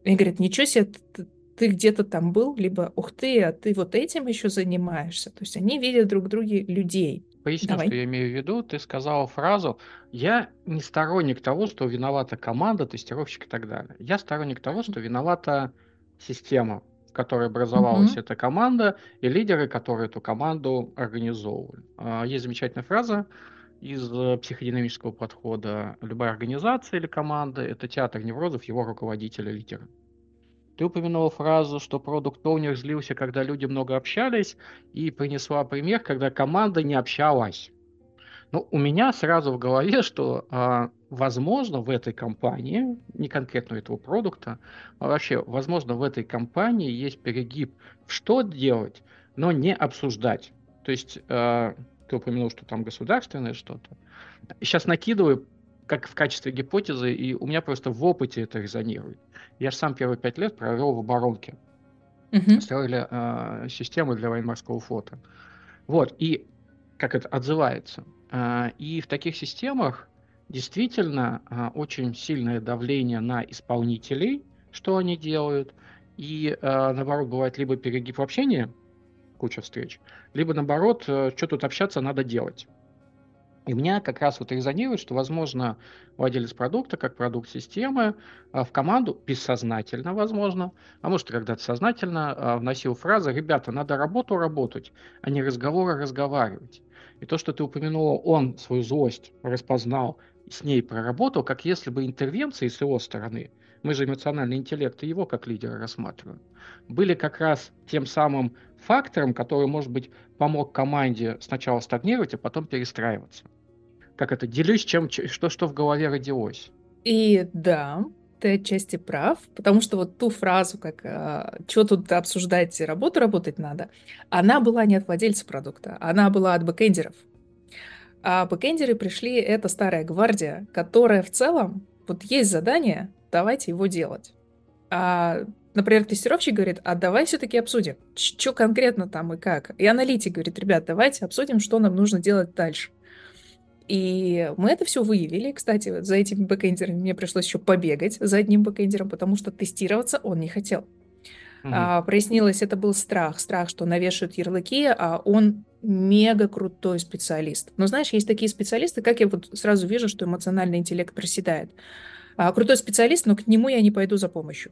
они говорят, ничего себе, ты, ты где-то там был, либо ух ты, а ты вот этим еще занимаешься. То есть они видят друг в друге людей. Поясню, Давай. что я имею в виду. Ты сказала фразу «Я не сторонник того, что виновата команда, тестировщик и так далее. Я сторонник того, что виновата система, в которой образовалась mm-hmm. эта команда, и лидеры, которые эту команду организовывали». А, есть замечательная фраза из э, психодинамического подхода. Любая организация или команда – это театр неврозов его руководителя, лидера. Ты упомянула фразу, что продукт оунер злился, когда люди много общались, и принесла пример, когда команда не общалась. Ну, у меня сразу в голове, что, э, возможно, в этой компании, не конкретно этого продукта, а вообще, возможно, в этой компании есть перегиб, что делать, но не обсуждать. То есть, э, ты упомянул, что там государственное что-то. Сейчас накидываю как в качестве гипотезы, и у меня просто в опыте это резонирует. Я же сам первые пять лет провел в оборонке. Uh-huh. Строили э, системы для военно-морского флота. Вот, и как это отзывается. Э, и в таких системах действительно э, очень сильное давление на исполнителей, что они делают, и э, наоборот бывает либо перегиб в общении, куча встреч, либо наоборот, э, что тут общаться надо делать. И меня как раз вот резонирует, что, возможно, владелец продукта, как продукт системы, а, в команду бессознательно, возможно, а может, когда-то сознательно а, вносил фразы «Ребята, надо работу работать, а не разговоры разговаривать». И то, что ты упомянула, он свою злость распознал, с ней проработал, как если бы интервенции с его стороны, мы же эмоциональный интеллект и его как лидера рассматриваем, были как раз тем самым фактором, который, может быть, помог команде сначала стагнировать, а потом перестраиваться. Как это? Делюсь, чем, что, что в голове родилось. И да, ты отчасти прав, потому что вот ту фразу, как а, что тут обсуждать, работу работать надо, она была не от владельца продукта, она была от бэкэндеров. А бэкэндеры пришли, это старая гвардия, которая в целом, вот есть задание, давайте его делать. А например, тестировщик говорит, а давай все-таки обсудим, что конкретно там и как. И аналитик говорит, ребят, давайте обсудим, что нам нужно делать дальше. И мы это все выявили. Кстати, за этим бэкэндером мне пришлось еще побегать за одним бэкэндером, потому что тестироваться он не хотел. Угу. А, прояснилось, это был страх. Страх, что навешают ярлыки, а он мега крутой специалист. Но знаешь, есть такие специалисты, как я вот сразу вижу, что эмоциональный интеллект проседает. А, крутой специалист, но к нему я не пойду за помощью.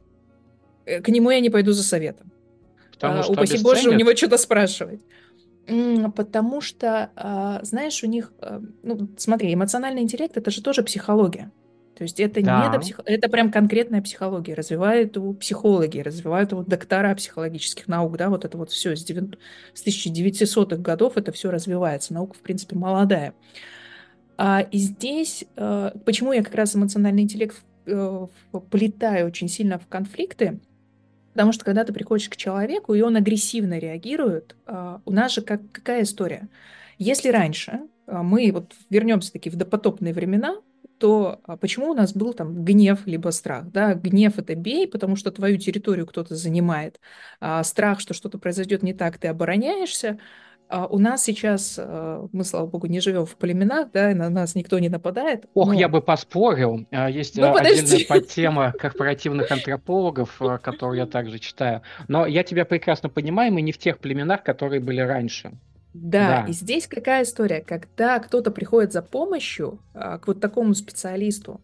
Э, к нему я не пойду за советом. Потому а, что упаси Боже, у него что-то спрашивать. Потому что, а, знаешь, у них, а, ну, смотри, эмоциональный интеллект это же тоже психология. То есть это да. не псих... это прям конкретная психология. Развивают у психологи, развивают у доктора психологических наук, да, вот это вот все с, 9... с 1900-х годов это все развивается. Наука, в принципе, молодая. А, и здесь, а, почему я как раз эмоциональный интеллект э, полетаю очень сильно в конфликты, Потому что когда ты приходишь к человеку, и он агрессивно реагирует, а, у нас же как, какая история? Если раньше а, мы вот вернемся таки в допотопные времена, то а, почему у нас был там гнев либо страх? Да? Гнев это бей, потому что твою территорию кто-то занимает. А страх, что что-то произойдет не так, ты обороняешься. А у нас сейчас, э, мы, слава богу, не живем в племенах, да, и на нас никто не нападает. Ох, но... я бы поспорил. А, есть ну, отдельная подтема корпоративных антропологов, э, которую я также читаю. Но я тебя прекрасно понимаю, мы не в тех племенах, которые были раньше. Да, да, и здесь какая история? Когда кто-то приходит за помощью а, к вот такому специалисту,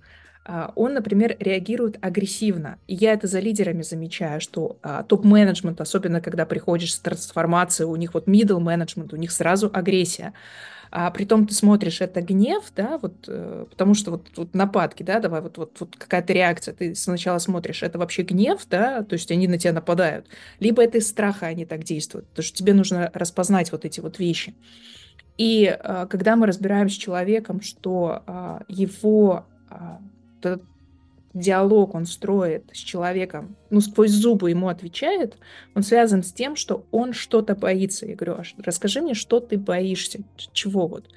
он, например, реагирует агрессивно. И я это за лидерами замечаю, что а, топ-менеджмент, особенно когда приходишь с трансформацией, у них вот middle менеджмент, у них сразу агрессия. А притом ты смотришь, это гнев, да, вот, э, потому что вот, вот нападки, да, давай, вот, вот, вот какая-то реакция, ты сначала смотришь, это вообще гнев, да, то есть они на тебя нападают, либо это из страха они так действуют, потому что тебе нужно распознать вот эти вот вещи. И э, когда мы разбираем с человеком, что э, его этот диалог он строит с человеком, ну, сквозь зубы ему отвечает, он связан с тем, что он что-то боится. Я говорю, а расскажи мне, что ты боишься, чего вот.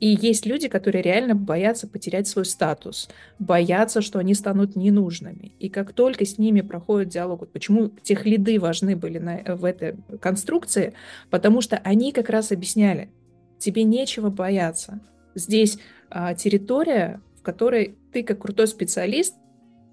И есть люди, которые реально боятся потерять свой статус, боятся, что они станут ненужными. И как только с ними проходит диалог, вот почему тех лиды важны были на, в этой конструкции, потому что они как раз объясняли, тебе нечего бояться. Здесь а, территория, в которой ты как крутой специалист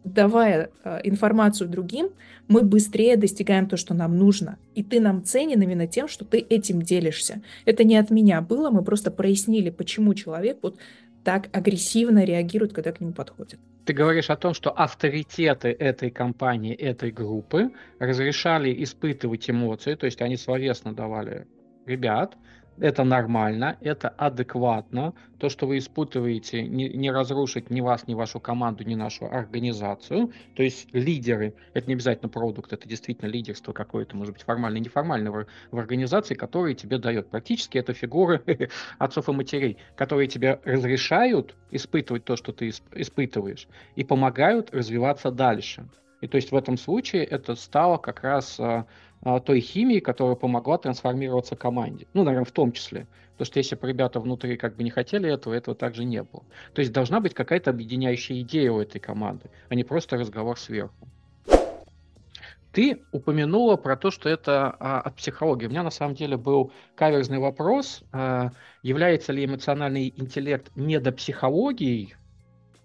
давая э, информацию другим, мы быстрее достигаем то, что нам нужно. И ты нам ценен именно тем, что ты этим делишься. Это не от меня было, мы просто прояснили, почему человек вот так агрессивно реагирует, когда к нему подходит. Ты говоришь о том, что авторитеты этой компании, этой группы разрешали испытывать эмоции, то есть они словесно давали ребят, это нормально, это адекватно. То, что вы испытываете, не, не разрушит ни вас, ни вашу команду, ни нашу организацию. То есть лидеры, это не обязательно продукт, это действительно лидерство какое-то, может быть, формальное, неформальное в, в организации, которые тебе дает. Практически это фигуры отцов и матерей, которые тебе разрешают испытывать то, что ты испытываешь, и помогают развиваться дальше. И то есть в этом случае это стало как раз а, той химии, которая помогла трансформироваться команде. Ну, наверное, в том числе. Потому что если бы ребята внутри как бы не хотели этого, этого также не было. То есть должна быть какая-то объединяющая идея у этой команды, а не просто разговор сверху. Ты упомянула про то, что это а, от психологии. У меня на самом деле был каверзный вопрос, а, является ли эмоциональный интеллект недопсихологией,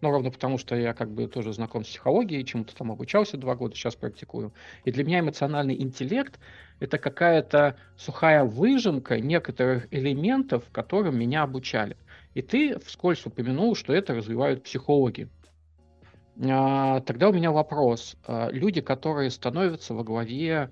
ну, ровно потому, что я как бы тоже знаком с психологией, чему-то там обучался два года, сейчас практикую. И для меня эмоциональный интеллект – это какая-то сухая выжимка некоторых элементов, которым меня обучали. И ты вскользь упомянул, что это развивают психологи. А, тогда у меня вопрос. А, люди, которые становятся во главе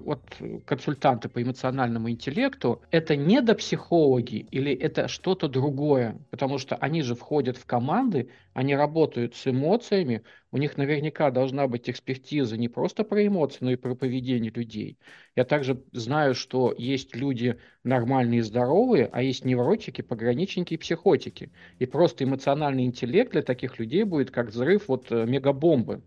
вот консультанты по эмоциональному интеллекту, это не недопсихологи или это что-то другое? Потому что они же входят в команды, они работают с эмоциями, у них наверняка должна быть экспертиза не просто про эмоции, но и про поведение людей. Я также знаю, что есть люди нормальные и здоровые, а есть невротики, пограничники и психотики. И просто эмоциональный интеллект для таких людей будет как взрыв вот э, мегабомбы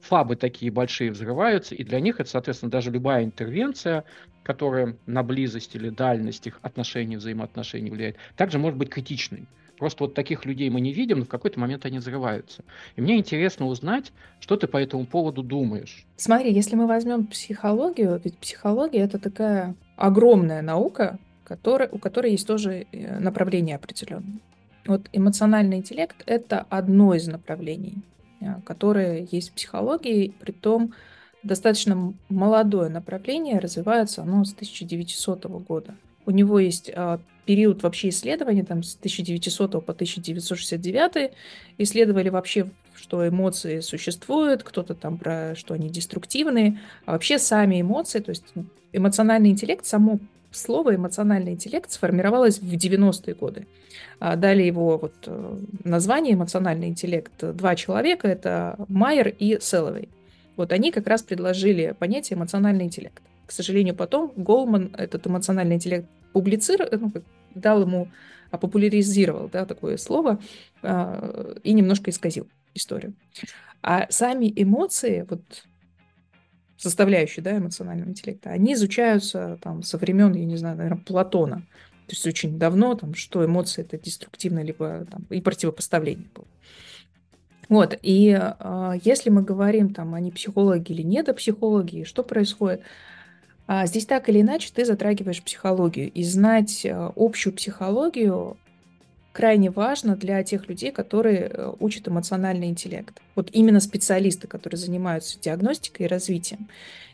фабы такие большие взрываются, и для них это, соответственно, даже любая интервенция, которая на близость или дальность их отношений, взаимоотношений влияет, также может быть критичной. Просто вот таких людей мы не видим, но в какой-то момент они взрываются. И мне интересно узнать, что ты по этому поводу думаешь. Смотри, если мы возьмем психологию, ведь психология это такая огромная наука, которая, у которой есть тоже э, направление определенное. Вот эмоциональный интеллект – это одно из направлений. Э, которые есть в психологии, при том достаточно молодое направление, развивается оно с 1900 года. У него есть а, период вообще исследований, там с 1900 по 1969 исследовали вообще, что эмоции существуют, кто-то там про что они деструктивные, а вообще сами эмоции, то есть эмоциональный интеллект, само слово эмоциональный интеллект сформировалось в 90-е годы. А, дали его вот э, название эмоциональный интеллект два человека, это Майер и Селовей. Вот они как раз предложили понятие эмоциональный интеллект. К сожалению, потом Голман этот эмоциональный интеллект публицировал, ну, дал ему, популяризировал да, такое слово а, и немножко исказил историю. А сами эмоции, вот составляющие да, эмоционального интеллекта, они изучаются там, со времен, я не знаю, наверное, Платона. То есть очень давно, там, что эмоции это деструктивно, либо там, и противопоставление было. Вот, и э, если мы говорим, там, они психологи или недопсихологи, что происходит, а здесь так или иначе ты затрагиваешь психологию. И знать э, общую психологию крайне важно для тех людей, которые э, учат эмоциональный интеллект. Вот именно специалисты, которые занимаются диагностикой и развитием.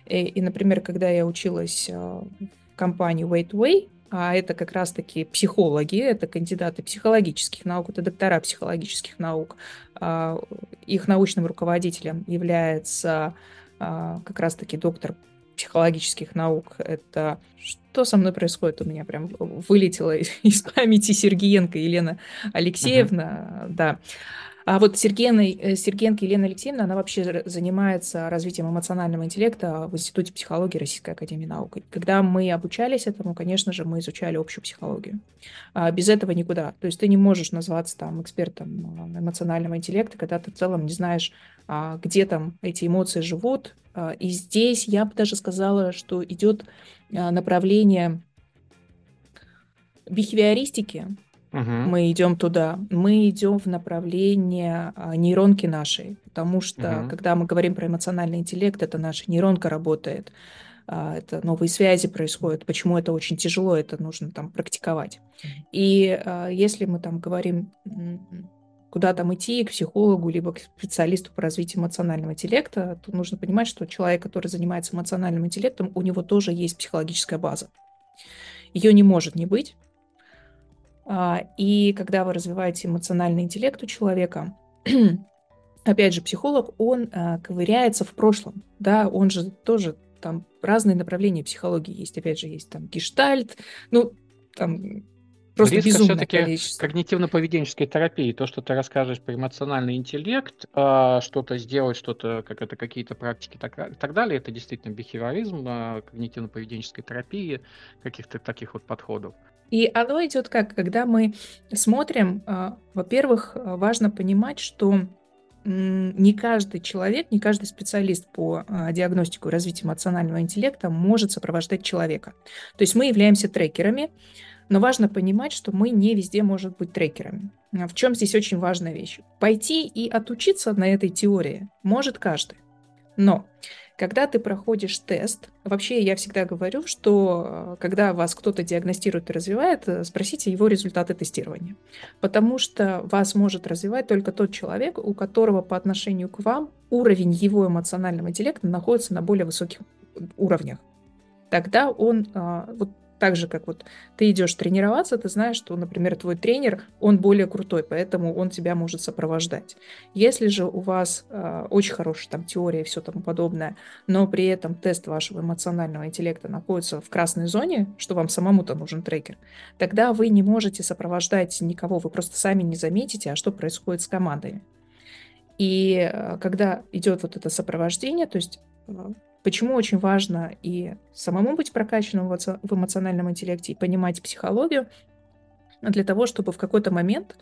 И, и например, когда я училась э, в компании Waitway, а это как раз-таки психологи, это кандидаты психологических наук, это доктора психологических наук. А, их научным руководителем является а, как раз-таки доктор психологических наук. Это что со мной происходит? У меня прям вылетело из памяти Сергеенко Елена Алексеевна. Uh-huh. Да. А вот Сергеена, э, Сергеенко Елена Алексеевна, она вообще занимается развитием эмоционального интеллекта в Институте психологии Российской Академии Наук. Когда мы обучались этому, конечно же, мы изучали общую психологию. А без этого никуда. То есть ты не можешь назваться там экспертом э, эмоционального интеллекта, когда ты в целом не знаешь, а, где там эти эмоции живут. А, и здесь я бы даже сказала, что идет направление бихевиористики, Угу. Мы идем туда. Мы идем в направление а, нейронки нашей, потому что, угу. когда мы говорим про эмоциональный интеллект, это наша нейронка работает, а, это новые связи происходят. Почему это очень тяжело, это нужно там практиковать. И а, если мы там говорим куда там идти, к психологу, либо к специалисту по развитию эмоционального интеллекта, то нужно понимать, что человек, который занимается эмоциональным интеллектом, у него тоже есть психологическая база. Ее не может не быть. А, и когда вы развиваете эмоциональный интеллект у человека, опять же, психолог, он а, ковыряется в прошлом, да, он же тоже там разные направления психологии есть, опять же, есть там гештальт, ну, там Просто Близко все-таки когнитивно-поведенческой терапии. То, что ты расскажешь про эмоциональный интеллект, э, что-то сделать, что-то, как это, какие-то практики так, так далее, это действительно бихевиоризм, когнитивно-поведенческой терапии, каких-то таких вот подходов. И оно идет как, когда мы смотрим, э, во-первых, важно понимать, что не каждый человек, не каждый специалист по диагностику и развитию эмоционального интеллекта может сопровождать человека. То есть мы являемся трекерами, но важно понимать, что мы не везде можем быть трекерами. В чем здесь очень важная вещь? Пойти и отучиться на этой теории может каждый. Но когда ты проходишь тест, вообще я всегда говорю, что э, когда вас кто-то диагностирует и развивает, э, спросите его результаты тестирования. Потому что вас может развивать только тот человек, у которого по отношению к вам уровень его эмоционального интеллекта находится на более высоких уровнях. Тогда он, э, вот так же, как вот ты идешь тренироваться, ты знаешь, что, например, твой тренер, он более крутой, поэтому он тебя может сопровождать. Если же у вас э, очень хорошая там теория и все тому подобное, но при этом тест вашего эмоционального интеллекта находится в красной зоне, что вам самому-то нужен трекер, тогда вы не можете сопровождать никого, вы просто сами не заметите, а что происходит с командами. И э, когда идет вот это сопровождение, то есть э, Почему очень важно и самому быть прокачанным в эмоциональном интеллекте и понимать психологию, для того, чтобы в какой-то момент,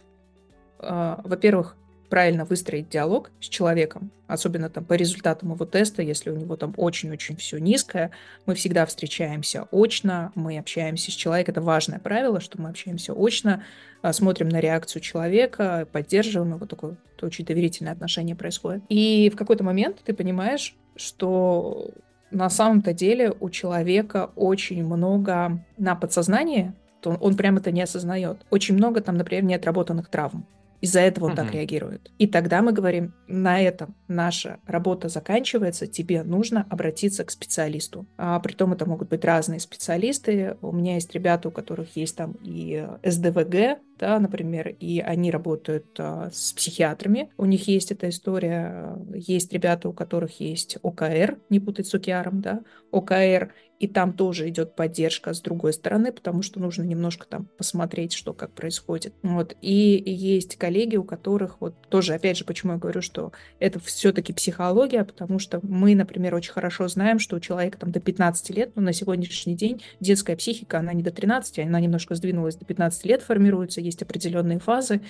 э, во-первых, правильно выстроить диалог с человеком, особенно там по результатам его теста, если у него там очень-очень все низкое, мы всегда встречаемся очно, мы общаемся с человеком, это важное правило, что мы общаемся очно, а, смотрим на реакцию человека, поддерживаем его, такое очень доверительное отношение происходит. И в какой-то момент ты понимаешь, что на самом-то деле у человека очень много на подсознании, то он, он прямо это не осознает. Очень много там, например, неотработанных травм. Из-за этого он угу. так реагирует. И тогда мы говорим, на этом наша работа заканчивается, тебе нужно обратиться к специалисту. А притом это могут быть разные специалисты. У меня есть ребята, у которых есть там и СДВГ, да, например, и они работают а, с психиатрами. У них есть эта история. Есть ребята, у которых есть ОКР, не путать с ОКРом, да, ОКР и там тоже идет поддержка с другой стороны, потому что нужно немножко там посмотреть, что как происходит. Вот. И есть коллеги, у которых вот тоже, опять же, почему я говорю, что это все-таки психология, потому что мы, например, очень хорошо знаем, что у человека там до 15 лет, но ну, на сегодняшний день детская психика, она не до 13, она немножко сдвинулась до 15 лет, формируется, есть определенные фазы,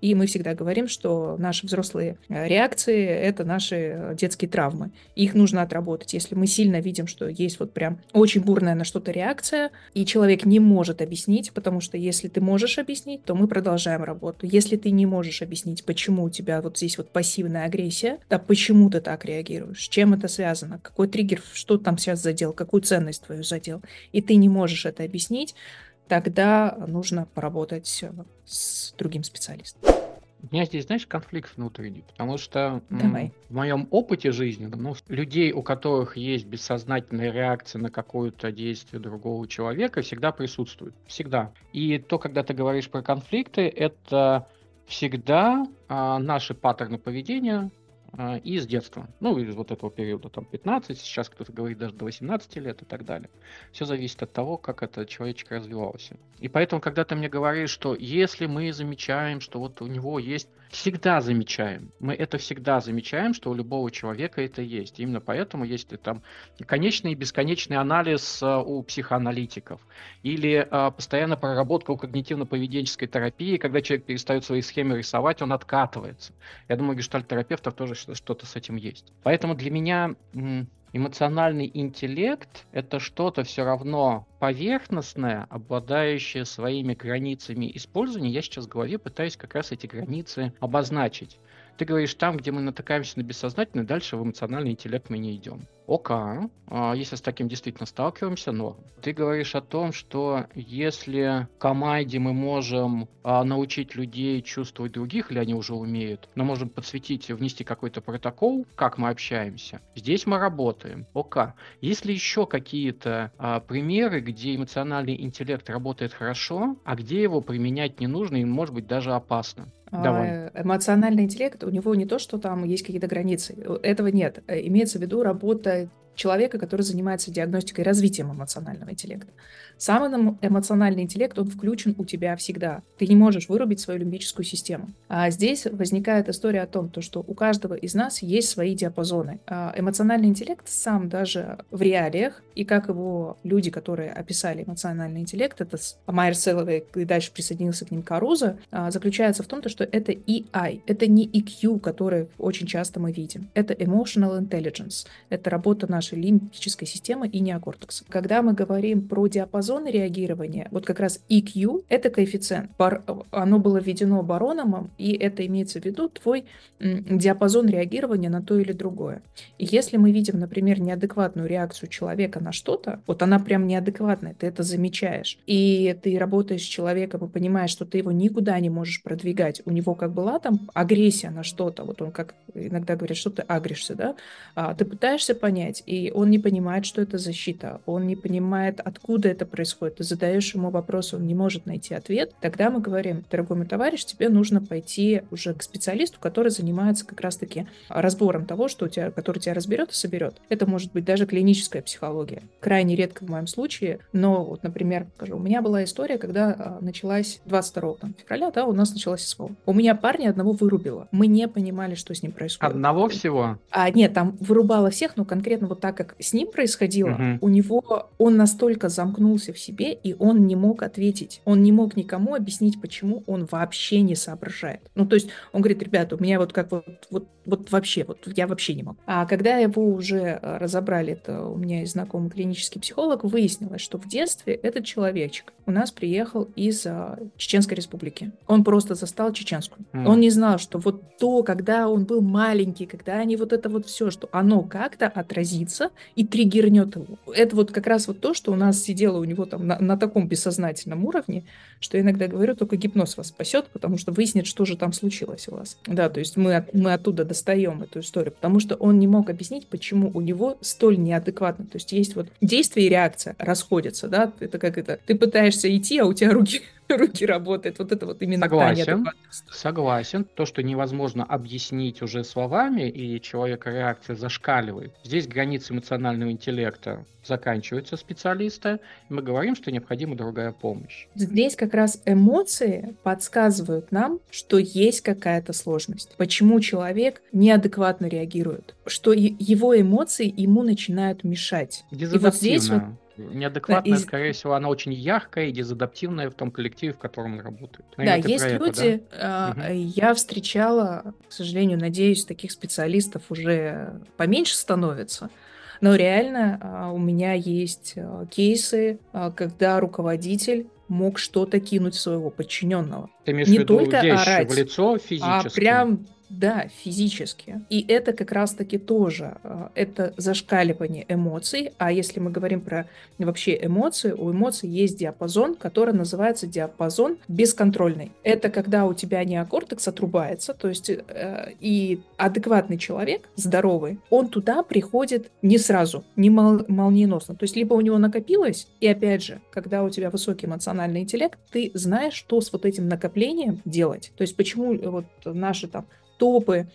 и мы всегда говорим, что наши взрослые э, реакции — это наши детские травмы. Их нужно отработать. Если мы сильно видим, что есть вот прям очень бурная на что-то реакция, и человек не может объяснить, потому что если ты можешь объяснить, то мы продолжаем работу. Если ты не можешь объяснить, почему у тебя вот здесь вот пассивная агрессия, да почему ты так реагируешь, с чем это связано, какой триггер, что там сейчас задел, какую ценность твою задел, и ты не можешь это объяснить, тогда нужно поработать с другим специалистом. У меня здесь, знаешь, конфликт внутренний, потому что Давай. в моем опыте жизни, ну, людей, у которых есть бессознательная реакция на какое-то действие другого человека, всегда присутствует. Всегда. И то, когда ты говоришь про конфликты, это всегда а, наши паттерны поведения, и с детства. Ну, из вот этого периода, там, 15, сейчас кто-то говорит даже до 18 лет и так далее. Все зависит от того, как это человечек развивался. И поэтому, когда ты мне говоришь, что если мы замечаем, что вот у него есть всегда замечаем. Мы это всегда замечаем, что у любого человека это есть. Именно поэтому есть там конечный и бесконечный анализ э, у психоаналитиков. Или а, постоянно проработка у когнитивно-поведенческой терапии, когда человек перестает свои схемы рисовать, он откатывается. Я думаю, гештальт-терапевтов тоже что-то с этим есть. Поэтому для меня эмоциональный интеллект — это что-то все равно поверхностное, обладающее своими границами использования. Я сейчас в голове пытаюсь как раз эти границы обозначить. Ты говоришь, там, где мы натыкаемся на бессознательное, дальше в эмоциональный интеллект мы не идем. ОК, а, если с таким действительно сталкиваемся, но ты говоришь о том, что если команде мы можем а, научить людей чувствовать других, или они уже умеют, но можем подсветить, внести какой-то протокол, как мы общаемся, здесь мы работаем. ОК. Есть ли еще какие-то а, примеры, где эмоциональный интеллект работает хорошо, а где его применять не нужно и, может быть, даже опасно? Давай. Эмоциональный интеллект, у него не то, что там есть какие-то границы. Этого нет. Имеется в виду работа человека, который занимается диагностикой и развитием эмоционального интеллекта. Сам эмоциональный интеллект, он включен у тебя всегда. Ты не можешь вырубить свою лимбическую систему. А здесь возникает история о том, то, что у каждого из нас есть свои диапазоны. А эмоциональный интеллект сам даже в реалиях, и как его люди, которые описали эмоциональный интеллект, это Майер Селловей, и дальше присоединился к ним Каруза, а, заключается в том, то, что это EI, это не EQ, который очень часто мы видим. Это Emotional Intelligence. Это работа нашей нашей лимбической системы и неокортекса. Когда мы говорим про диапазоны реагирования, вот как раз EQ — это коэффициент. Оно было введено барономом, и это имеется в виду твой диапазон реагирования на то или другое. И если мы видим, например, неадекватную реакцию человека на что-то, вот она прям неадекватная, ты это замечаешь, и ты работаешь с человеком и понимаешь, что ты его никуда не можешь продвигать, у него как была там агрессия на что-то, вот он как иногда говорит, что ты агришься, да, а, ты пытаешься понять, и он не понимает, что это защита, он не понимает, откуда это происходит. Ты задаешь ему вопрос, он не может найти ответ. Тогда мы говорим, дорогой мой товарищ, тебе нужно пойти уже к специалисту, который занимается как раз-таки разбором того, что у тебя, который тебя разберет и соберет. Это может быть даже клиническая психология. Крайне редко в моем случае, но вот, например, скажу, у меня была история, когда а, началась 22 там, февраля, да, у нас началась СВО. У меня парня одного вырубило. Мы не понимали, что с ним происходит. Одного всего? А, нет, там вырубало всех, но конкретно вот так как с ним происходило, угу. у него он настолько замкнулся в себе, и он не мог ответить. Он не мог никому объяснить, почему он вообще не соображает. Ну, то есть он говорит, ребята, у меня вот как вот, вот, вот вообще, вот я вообще не могу. А когда его уже э, разобрали, это у меня есть знакомый клинический психолог, выяснилось, что в детстве этот человечек у нас приехал из а, Чеченской республики. Он просто застал чеченскую. Mm. Он не знал, что вот то, когда он был маленький, когда они вот это вот все, что оно как-то отразится проснется и триггернет его. Это вот как раз вот то, что у нас сидело у него там на, на таком бессознательном уровне, что иногда говорю, только гипноз вас спасет, потому что выяснит, что же там случилось у вас. Да, то есть мы, мы оттуда достаем эту историю, потому что он не мог объяснить, почему у него столь неадекватно. То есть есть вот действие и реакция расходятся, да, это как это, ты пытаешься идти, а у тебя руки руки работают. Вот это вот именно Согласен. Согласен. То, что невозможно объяснить уже словами, и человека реакция зашкаливает. Здесь границы эмоционального интеллекта заканчиваются специалиста, и мы говорим, что необходима другая помощь. Здесь как раз эмоции подсказывают нам, что есть какая-то сложность. Почему человек неадекватно реагирует, что его эмоции ему начинают мешать. И вот здесь вот Неадекватная, и... скорее всего, она очень яркая и дезадаптивная в том коллективе, в котором он работает. Наверное, да, есть люди, это, да? угу. я встречала, к сожалению, надеюсь, таких специалистов уже поменьше становится, но реально а, у меня есть а, кейсы, когда руководитель мог что-то кинуть своего подчиненного. Ты имеешь не в виду только орать, в лицо физически? А прям да, физически. И это как раз-таки тоже, а, это зашкаливание эмоций. А если мы говорим про вообще эмоции, у эмоций есть диапазон, который называется диапазон бесконтрольный. Это когда у тебя неокортекс отрубается, то есть э, и адекватный человек, здоровый, он туда приходит не сразу, не мол- молниеносно. То есть либо у него накопилось, и опять же, когда у тебя высокий эмоциональный интеллект, ты знаешь, что с вот этим накоплением делать. То есть почему вот наши там топы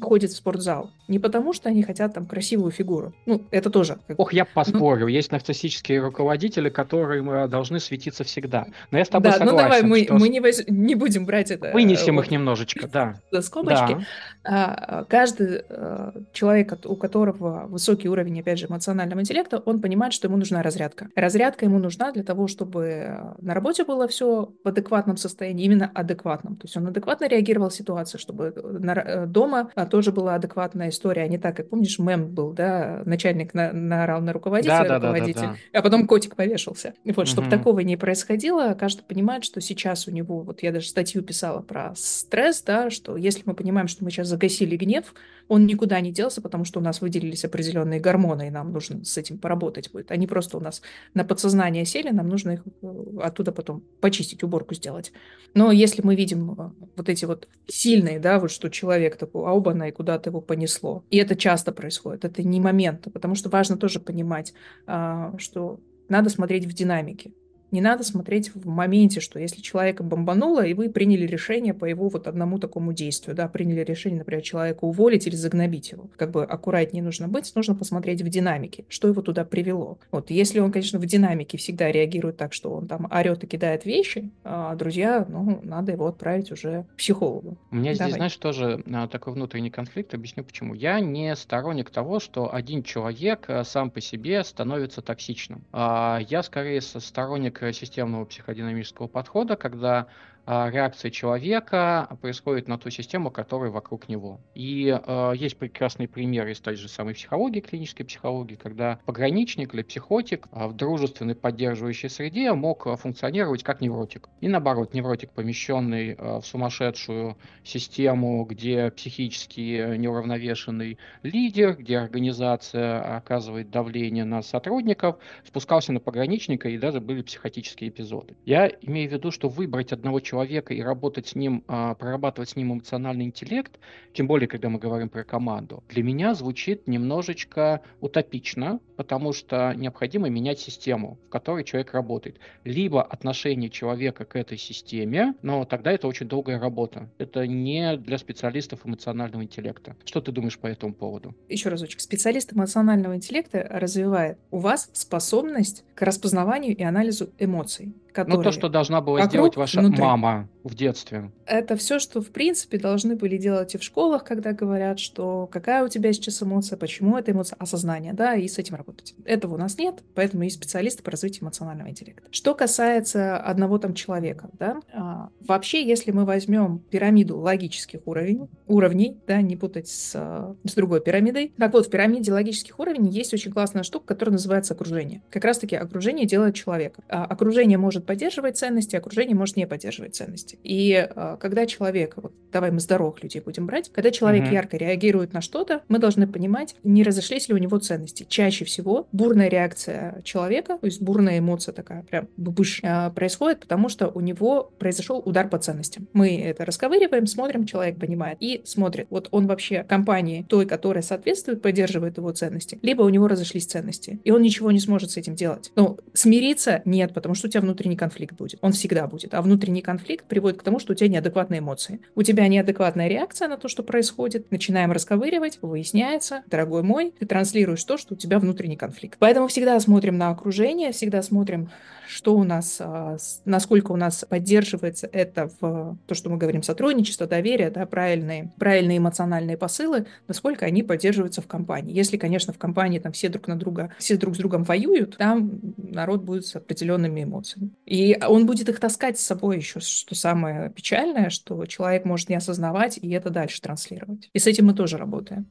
ходят в спортзал. Не потому, что они хотят там красивую фигуру. Ну, это тоже. Ох, я поспорю. Ну, Есть нарциссические руководители, которые должны светиться всегда. Но я с тобой да, согласен. Ну давай, мы, что... мы не, воз... не будем брать это. Вынесем вот, их немножечко, да. За скобочки. Да. А, каждый а, человек, у которого высокий уровень, опять же, эмоционального интеллекта, он понимает, что ему нужна разрядка. Разрядка ему нужна для того, чтобы на работе было все в адекватном состоянии, именно адекватном. То есть он адекватно реагировал в ситуации, чтобы на, дома а, тоже была адекватная история, а не так, как помнишь, мем был, да, начальник на, наорал на руководителя, да, да, руководитель, да, да, да. а потом котик повешался. Вот, угу. чтобы такого не происходило, каждый понимает, что сейчас у него, вот я даже статью писала про стресс, да, что если мы понимаем, что мы сейчас загасили гнев, он никуда не делся, потому что у нас выделились определенные гормоны, и нам нужно с этим поработать будет. Они просто у нас на подсознание сели, нам нужно их э, оттуда потом почистить, уборку сделать. Но если мы видим э, вот эти вот сильные, да, вот что человек такой, аубана, и куда-то его понесло. И это часто происходит, это не момент, потому что важно тоже понимать, а, что надо смотреть в динамике. Не надо смотреть в моменте, что если человека бомбануло, и вы приняли решение по его вот одному такому действию, да, приняли решение, например, человека уволить или загнобить его. Как бы аккуратнее нужно быть, нужно посмотреть в динамике, что его туда привело. Вот, если он, конечно, в динамике всегда реагирует так, что он там орет и кидает вещи, а, друзья, ну, надо его отправить уже к психологу. У меня Давай. здесь, знаешь, тоже а, такой внутренний конфликт, объясню почему. Я не сторонник того, что один человек а, сам по себе становится токсичным. А, я скорее сторонник системного психодинамического подхода, когда реакция человека происходит на ту систему, которая вокруг него. И э, есть прекрасный пример из той же самой психологии, клинической психологии, когда пограничник или психотик в дружественной поддерживающей среде мог функционировать как невротик. И наоборот, невротик, помещенный в сумасшедшую систему, где психически неуравновешенный лидер, где организация оказывает давление на сотрудников, спускался на пограничника и даже были психотические эпизоды. Я имею в виду, что выбрать одного человека человека и работать с ним, а, прорабатывать с ним эмоциональный интеллект, тем более, когда мы говорим про команду, для меня звучит немножечко утопично, потому что необходимо менять систему, в которой человек работает. Либо отношение человека к этой системе, но тогда это очень долгая работа. Это не для специалистов эмоционального интеллекта. Что ты думаешь по этому поводу? Еще разочек. Специалист эмоционального интеллекта развивает у вас способность к распознаванию и анализу эмоций которые... Ну, то, что должна была сделать ваша внутри. мама в детстве. Это все, что, в принципе, должны были делать и в школах, когда говорят, что какая у тебя сейчас эмоция, почему эта эмоция, осознание, да, и с этим работать. Этого у нас нет, поэтому есть специалисты по развитию эмоционального интеллекта. Что касается одного там человека, да, а, вообще, если мы возьмем пирамиду логических уровней, уровней, да, не путать с, с другой пирамидой, так вот, в пирамиде логических уровней есть очень классная штука, которая называется окружение. Как раз-таки окружение делает человека. А окружение может поддерживать ценности, окружение может не поддерживать ценности. И э, когда человек, вот, давай мы здоровых людей будем брать, когда человек угу. ярко реагирует на что-то, мы должны понимать, не разошлись ли у него ценности. Чаще всего бурная реакция человека, то есть бурная эмоция такая, прям быш, э, происходит, потому что у него произошел удар по ценностям. Мы это расковыриваем, смотрим, человек понимает и смотрит, вот он вообще компании той, которая соответствует, поддерживает его ценности, либо у него разошлись ценности, и он ничего не сможет с этим делать. Ну, смириться нет, потому что у тебя внутренний конфликт будет. Он всегда будет. А внутренний конфликт приводит к тому, что у тебя неадекватные эмоции. У тебя неадекватная реакция на то, что происходит. Начинаем расковыривать, выясняется, дорогой мой, ты транслируешь то, что у тебя внутренний конфликт. Поэтому всегда смотрим на окружение, всегда смотрим, что у нас, а, насколько у нас поддерживается это в то, что мы говорим, сотрудничество, доверие, да, правильные, правильные эмоциональные посылы, насколько они поддерживаются в компании. Если, конечно, в компании там все друг на друга, все друг с другом воюют, там народ будет с определенными эмоциями. И он будет их таскать с собой еще, что самое печальное, что человек может не осознавать и это дальше транслировать. И с этим мы тоже работаем.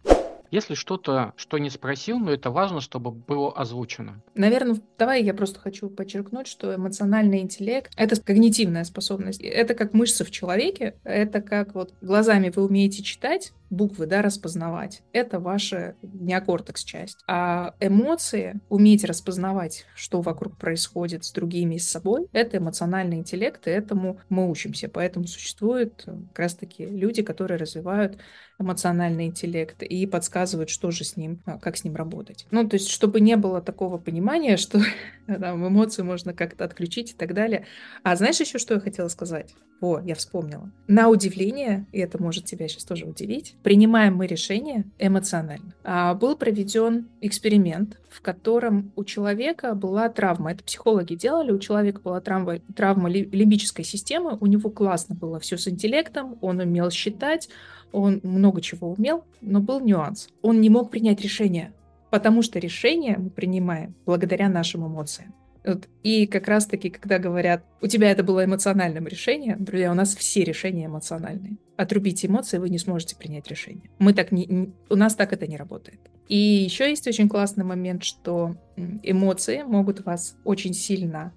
Если что-то, что не спросил, но это важно, чтобы было озвучено. Наверное, давай я просто хочу подчеркнуть, что эмоциональный интеллект — это когнитивная способность. Это как мышцы в человеке, это как вот глазами вы умеете читать, буквы, да, распознавать. Это ваша неокортекс часть. А эмоции, уметь распознавать, что вокруг происходит с другими и с собой, это эмоциональный интеллект, и этому мы учимся. Поэтому существуют э, как раз-таки люди, которые развивают эмоциональный интеллект и подсказывают, что же с ним, а, как с ним работать. Ну, то есть, чтобы не было такого понимания, что там, эмоции можно как-то отключить и так далее. А знаешь еще, что я хотела сказать? О, я вспомнила. На удивление, и это может тебя сейчас тоже удивить, принимаем мы решение эмоционально. А, был проведен эксперимент, в котором у человека была травма. Это психологи делали, у человека была травма, травма лимбической системы, у него классно было все с интеллектом, он умел считать, он много чего умел, но был нюанс. Он не мог принять решение, потому что решение мы принимаем благодаря нашим эмоциям. Вот, и как раз-таки, когда говорят, у тебя это было эмоциональным решением, друзья, у нас все решения эмоциональные. Отрубите эмоции, вы не сможете принять решение. Мы так не, у нас так это не работает. И еще есть очень классный момент, что эмоции могут вас очень сильно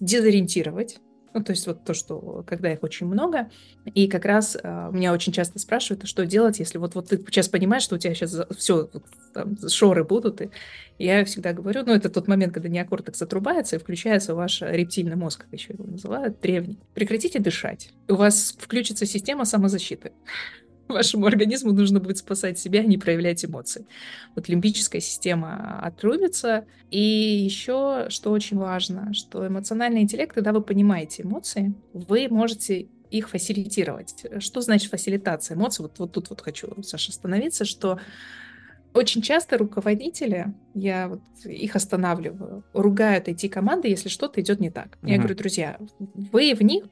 дезориентировать ну, то есть вот то, что когда их очень много. И как раз э, меня очень часто спрашивают, а что делать, если вот, вот ты сейчас понимаешь, что у тебя сейчас все, там, шоры будут. И я всегда говорю, ну, это тот момент, когда неокортекс отрубается и включается ваш рептильный мозг, как еще его называют, древний. Прекратите дышать. У вас включится система самозащиты вашему организму нужно будет спасать себя, а не проявлять эмоции. Вот лимбическая система отрубится. И еще, что очень важно, что эмоциональный интеллект, когда вы понимаете эмоции, вы можете их фасилитировать. Что значит фасилитация эмоций? Вот, вот тут вот хочу, Саша, остановиться, что очень часто руководители, я вот их останавливаю, ругают эти команды, если что-то идет не так. Uh-huh. Я говорю, друзья, вы в них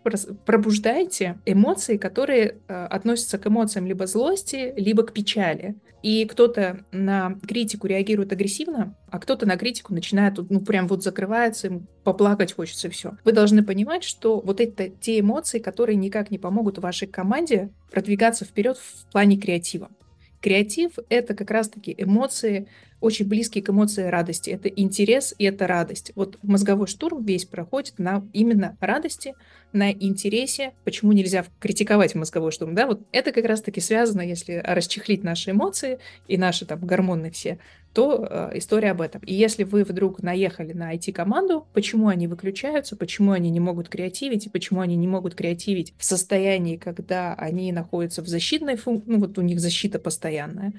пробуждаете эмоции, которые э, относятся к эмоциям либо злости, либо к печали. И кто-то на критику реагирует агрессивно, а кто-то на критику начинает, ну, прям вот закрывается, им поплакать хочется, и все. Вы должны понимать, что вот это те эмоции, которые никак не помогут вашей команде продвигаться вперед в плане креатива. Креатив — это как раз-таки эмоции, очень близкие к эмоции радости. Это интерес и это радость. Вот мозговой штурм весь проходит на именно радости, на интересе. Почему нельзя критиковать мозговой штурм? Да, вот это как раз-таки связано, если расчехлить наши эмоции и наши там гормоны все, то э, история об этом. И если вы вдруг наехали на IT-команду, почему они выключаются, почему они не могут креативить, и почему они не могут креативить в состоянии, когда они находятся в защитной функции, ну вот у них защита постоянная,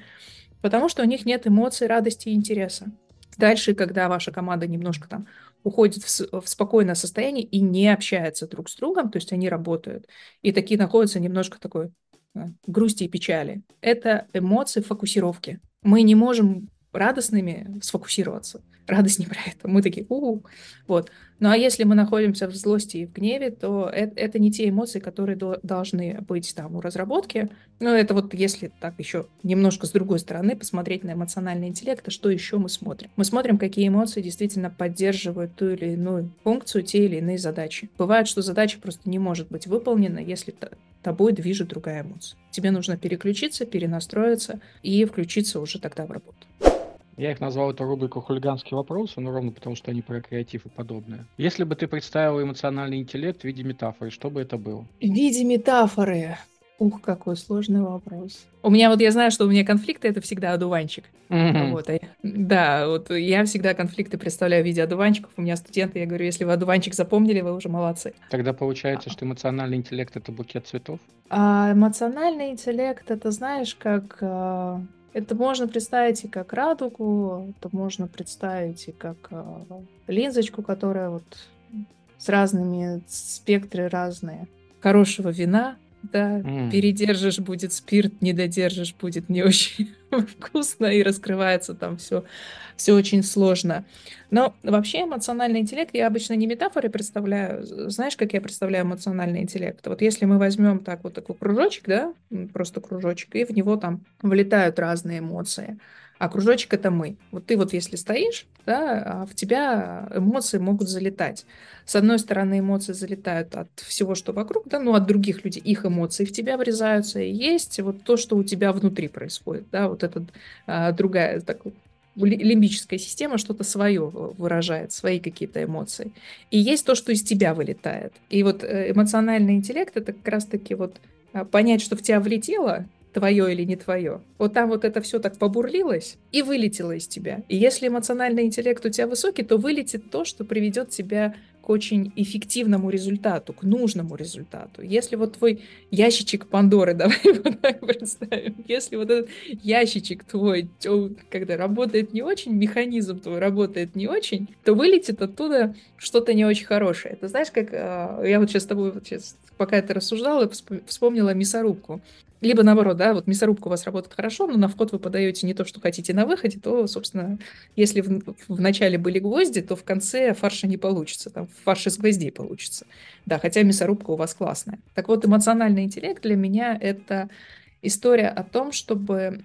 потому что у них нет эмоций, радости и интереса. Дальше, когда ваша команда немножко там уходит в, в спокойное состояние и не общается друг с другом, то есть они работают, и такие находятся немножко такой э, грусти и печали. Это эмоции фокусировки. Мы не можем радостными сфокусироваться. Радость не про это. Мы такие, у, Вот. Ну а если мы находимся в злости и в гневе, то это, это не те эмоции, которые до, должны быть там у разработки. Ну это вот если так еще немножко с другой стороны посмотреть на эмоциональный интеллект, а что еще мы смотрим? Мы смотрим, какие эмоции действительно поддерживают ту или иную функцию, те или иные задачи. Бывает, что задача просто не может быть выполнена, если тобой движет другая эмоция. Тебе нужно переключиться, перенастроиться и включиться уже тогда в работу. Я их назвал эту рубрику «Хулиганские вопросы», ну, ровно потому, что они про креатив и подобное. Если бы ты представил эмоциональный интеллект в виде метафоры, что бы это было? В виде метафоры? Ух, какой сложный вопрос. У меня вот, я знаю, что у меня конфликты — это всегда одуванчик. Mm-hmm. Вот, а, да, вот я всегда конфликты представляю в виде одуванчиков. У меня студенты, я говорю, если вы одуванчик запомнили, вы уже молодцы. Тогда получается, а. что эмоциональный интеллект — это букет цветов? А эмоциональный интеллект — это, знаешь, как... Это можно представить и как радугу, это можно представить и как э, линзочку, которая вот с разными спектры разные. Хорошего вина, да, mm. передержишь будет спирт, не додержишь будет не очень вкусно и раскрывается там все, все очень сложно. Но вообще эмоциональный интеллект я обычно не метафоры представляю. Знаешь, как я представляю эмоциональный интеллект? Вот если мы возьмем так вот такой кружочек, да, просто кружочек, и в него там влетают разные эмоции а кружочек это мы. Вот ты вот если стоишь, да, а в тебя эмоции могут залетать. С одной стороны, эмоции залетают от всего, что вокруг, да, ну, от других людей, их эмоции в тебя врезаются, и есть вот то, что у тебя внутри происходит, да, вот эта другая, так, лимбическая система что-то свое выражает, свои какие-то эмоции. И есть то, что из тебя вылетает. И вот э, эмоциональный интеллект — это как раз-таки вот а, понять, что в тебя влетело, твое или не твое. Вот там вот это все так побурлилось и вылетело из тебя. И если эмоциональный интеллект у тебя высокий, то вылетит то, что приведет тебя к очень эффективному результату, к нужному результату. Если вот твой ящичек Пандоры, давай вот так представим, если вот этот ящичек твой, когда работает не очень, механизм твой работает не очень, то вылетит оттуда что-то не очень хорошее. Ты знаешь, как а, я вот сейчас с тобой, вот сейчас, пока это рассуждала, вспомнила мясорубку. Либо наоборот, да, вот мясорубка у вас работает хорошо, но на вход вы подаете не то, что хотите на выходе, то, собственно, если в, в начале были гвозди, то в конце фарша не получится, там фарш из гвоздей получится. Да, хотя мясорубка у вас классная. Так вот, эмоциональный интеллект для меня это история о том, чтобы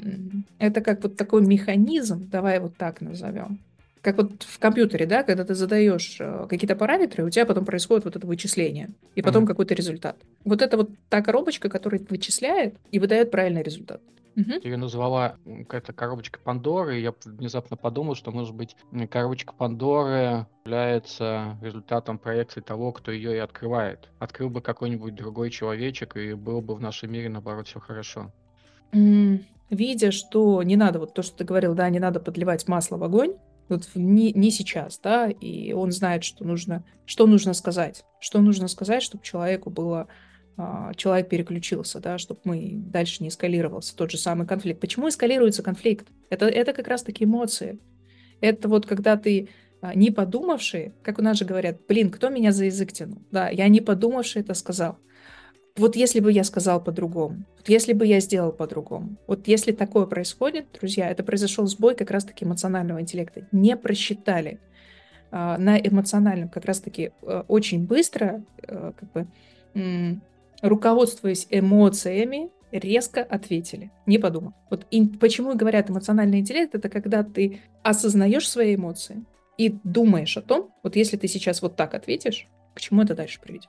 это как вот такой механизм, давай вот так назовем, как вот в компьютере, да, когда ты задаешь э, какие-то параметры, у тебя потом происходит вот это вычисление, и потом mm-hmm. какой-то результат. Вот это вот та коробочка, которая вычисляет и выдает правильный результат. Угу. Ты ее назвала какая-то коробочка Пандоры, и я внезапно подумал, что, может быть, коробочка Пандоры является результатом проекции того, кто ее и открывает. Открыл бы какой-нибудь другой человечек, и было бы в нашем мире, наоборот, все хорошо. Видя, что не надо, вот то, что ты говорил, да, не надо подливать масло в огонь, вот не, не сейчас, да, и он знает, что нужно, что нужно сказать, что нужно сказать, чтобы человеку было а, человек переключился, да, чтобы мы дальше не эскалировался тот же самый конфликт. Почему эскалируется конфликт? Это, это как раз-таки эмоции. Это вот когда ты а, не подумавший, как у нас же говорят, блин, кто меня за язык тянул? Да, я не подумавший это сказал. Вот если бы я сказал по-другому, вот если бы я сделал по-другому, вот если такое происходит, друзья, это произошел сбой как раз-таки эмоционального интеллекта. Не просчитали а, на эмоциональном как раз-таки а, очень быстро, а, как бы руководствуясь эмоциями, резко ответили, не подумав. Вот и почему говорят эмоциональный интеллект, это когда ты осознаешь свои эмоции и думаешь о том, вот если ты сейчас вот так ответишь, к чему это дальше приведет.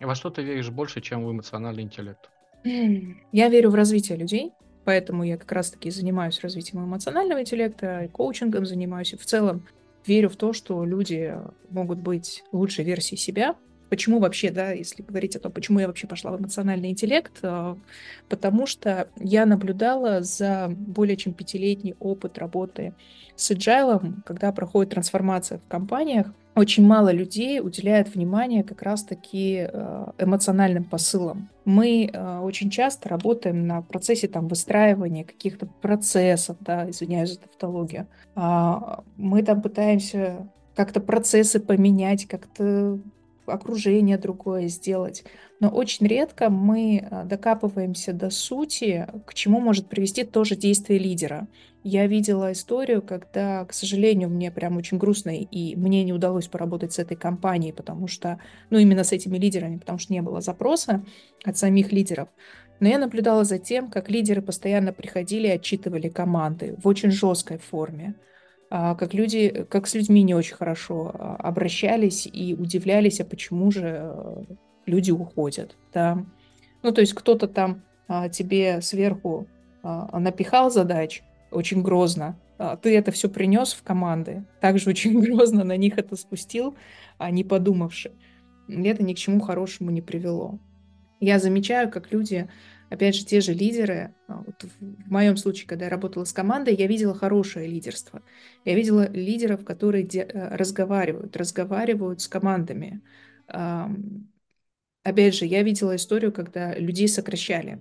Во что ты веришь больше, чем в эмоциональный интеллект? Я верю в развитие людей, поэтому я как раз-таки занимаюсь развитием эмоционального интеллекта, и коучингом занимаюсь, и в целом верю в то, что люди могут быть лучшей версией себя, Почему вообще, да, если говорить о том, почему я вообще пошла в эмоциональный интеллект, а, потому что я наблюдала за более чем пятилетний опыт работы с agile, когда проходит трансформация в компаниях, очень мало людей уделяют внимание как раз-таки а, эмоциональным посылам. Мы а, очень часто работаем на процессе там, выстраивания каких-то процессов, да, извиняюсь за тавтологию. Мы там пытаемся как-то процессы поменять, как-то окружение другое сделать. Но очень редко мы а, докапываемся до сути, к чему может привести тоже действие лидера. Я видела историю, когда, к сожалению, мне прям очень грустно, и мне не удалось поработать с этой компанией, потому что, ну, именно с этими лидерами, потому что не было запроса от самих лидеров. Но я наблюдала за тем, как лидеры постоянно приходили и отчитывали команды в очень жесткой форме. А, как люди, как с людьми не очень хорошо а, обращались и удивлялись, а почему же э, люди уходят, да. Ну, то есть кто-то там а, тебе сверху напихал задач очень грозно, ты это все принес в команды, также очень грозно на них это спустил, а не подумавши. И это ни к чему хорошему не привело. Я замечаю, как люди опять же, те же лидеры, а, вот в моем случае, когда я работала с командой, я видела хорошее лидерство. Я видела лидеров, которые э, разговаривают, разговаривают с командами. Опять же, я видела историю, когда людей сокращали.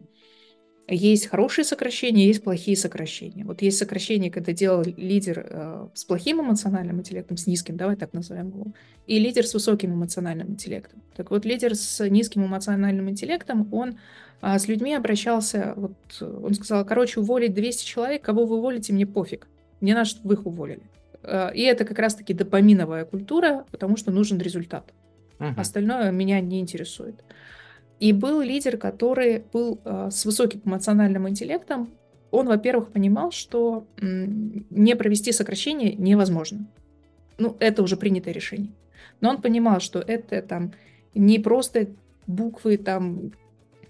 Есть хорошие сокращения, есть плохие сокращения. Вот есть сокращение, когда делал лидер э, с плохим эмоциональным интеллектом, с низким, давай так назовем его, и лидер с высоким эмоциональным интеллектом. Так вот, лидер с низким эмоциональным интеллектом, он а с людьми обращался, вот он сказал, короче, уволить 200 человек, кого вы уволите, мне пофиг. Мне надо, чтобы вы их уволили. А, и это как раз-таки допаминовая культура, потому что нужен результат. Uh-huh. Остальное меня не интересует. И был лидер, который был э, с высоким эмоциональным интеллектом. Он, во-первых, понимал, что не провести сокращение невозможно. Ну, это уже принятое решение. Но он понимал, что это там не просто буквы там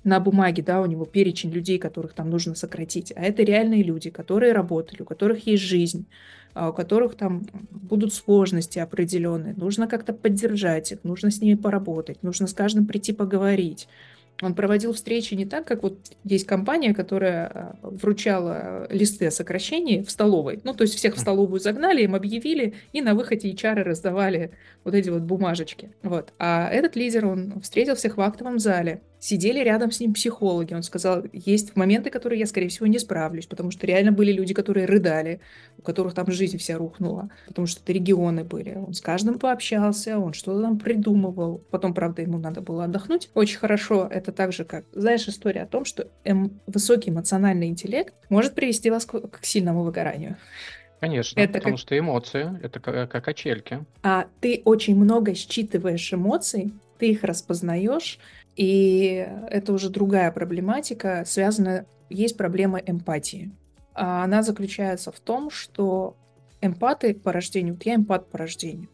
на бумаге, да, у него перечень людей, которых там нужно сократить, а это реальные люди, которые работали, у которых есть жизнь, у которых там будут сложности определенные, нужно как-то поддержать их, нужно с ними поработать, нужно с каждым прийти поговорить. Он проводил встречи не так, как вот есть компания, которая а, вручала листы о сокращении в столовой. Ну, то есть всех в столовую загнали, им объявили, и на выходе HR раздавали вот эти вот бумажечки. Вот. А этот лидер, он встретил всех в актовом зале, Сидели рядом с ним психологи. Он сказал, есть моменты, которые я, скорее всего, не справлюсь, потому что реально были люди, которые рыдали, у которых там жизнь вся рухнула, потому что это регионы были. Он с каждым пообщался, он что-то там придумывал. Потом, правда, ему надо было отдохнуть. Очень хорошо. Это так же, как, знаешь, история о том, что эм, высокий эмоциональный интеллект может привести вас к, к сильному выгоранию. Конечно, это потому как... что эмоции — это как, как качельки. А ты очень много считываешь эмоций, ты их распознаешь, и это уже другая проблематика, связанная, есть проблема эмпатии. А она заключается в том, что эмпаты по рождению, вот я эмпат по рождению.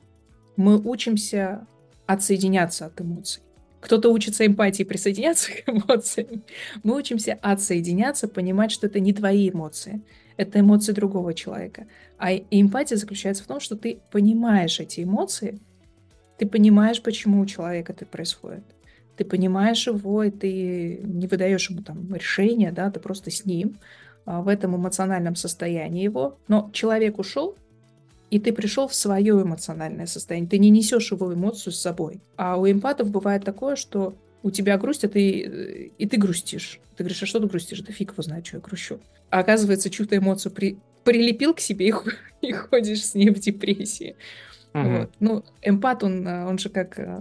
Мы учимся отсоединяться от эмоций. Кто-то учится эмпатии присоединяться к эмоциям. Мы учимся отсоединяться, понимать, что это не твои эмоции, это эмоции другого человека. А эмпатия заключается в том, что ты понимаешь эти эмоции, ты понимаешь, почему у человека это происходит. Ты понимаешь его, и ты не выдаешь ему там решение, да, ты просто с ним а, в этом эмоциональном состоянии его. Но человек ушел, и ты пришел в свое эмоциональное состояние. Ты не несешь его эмоцию с собой. А у эмпатов бывает такое, что у тебя грусть, а ты, э, и ты грустишь. Ты говоришь, а что ты грустишь? Да фиг его знает, что я грущу. А оказывается, чью-то эмоцию при, прилепил к себе и, и ходишь с ней в депрессии. Угу. Вот. Ну, эмпат, он, э, он же как э,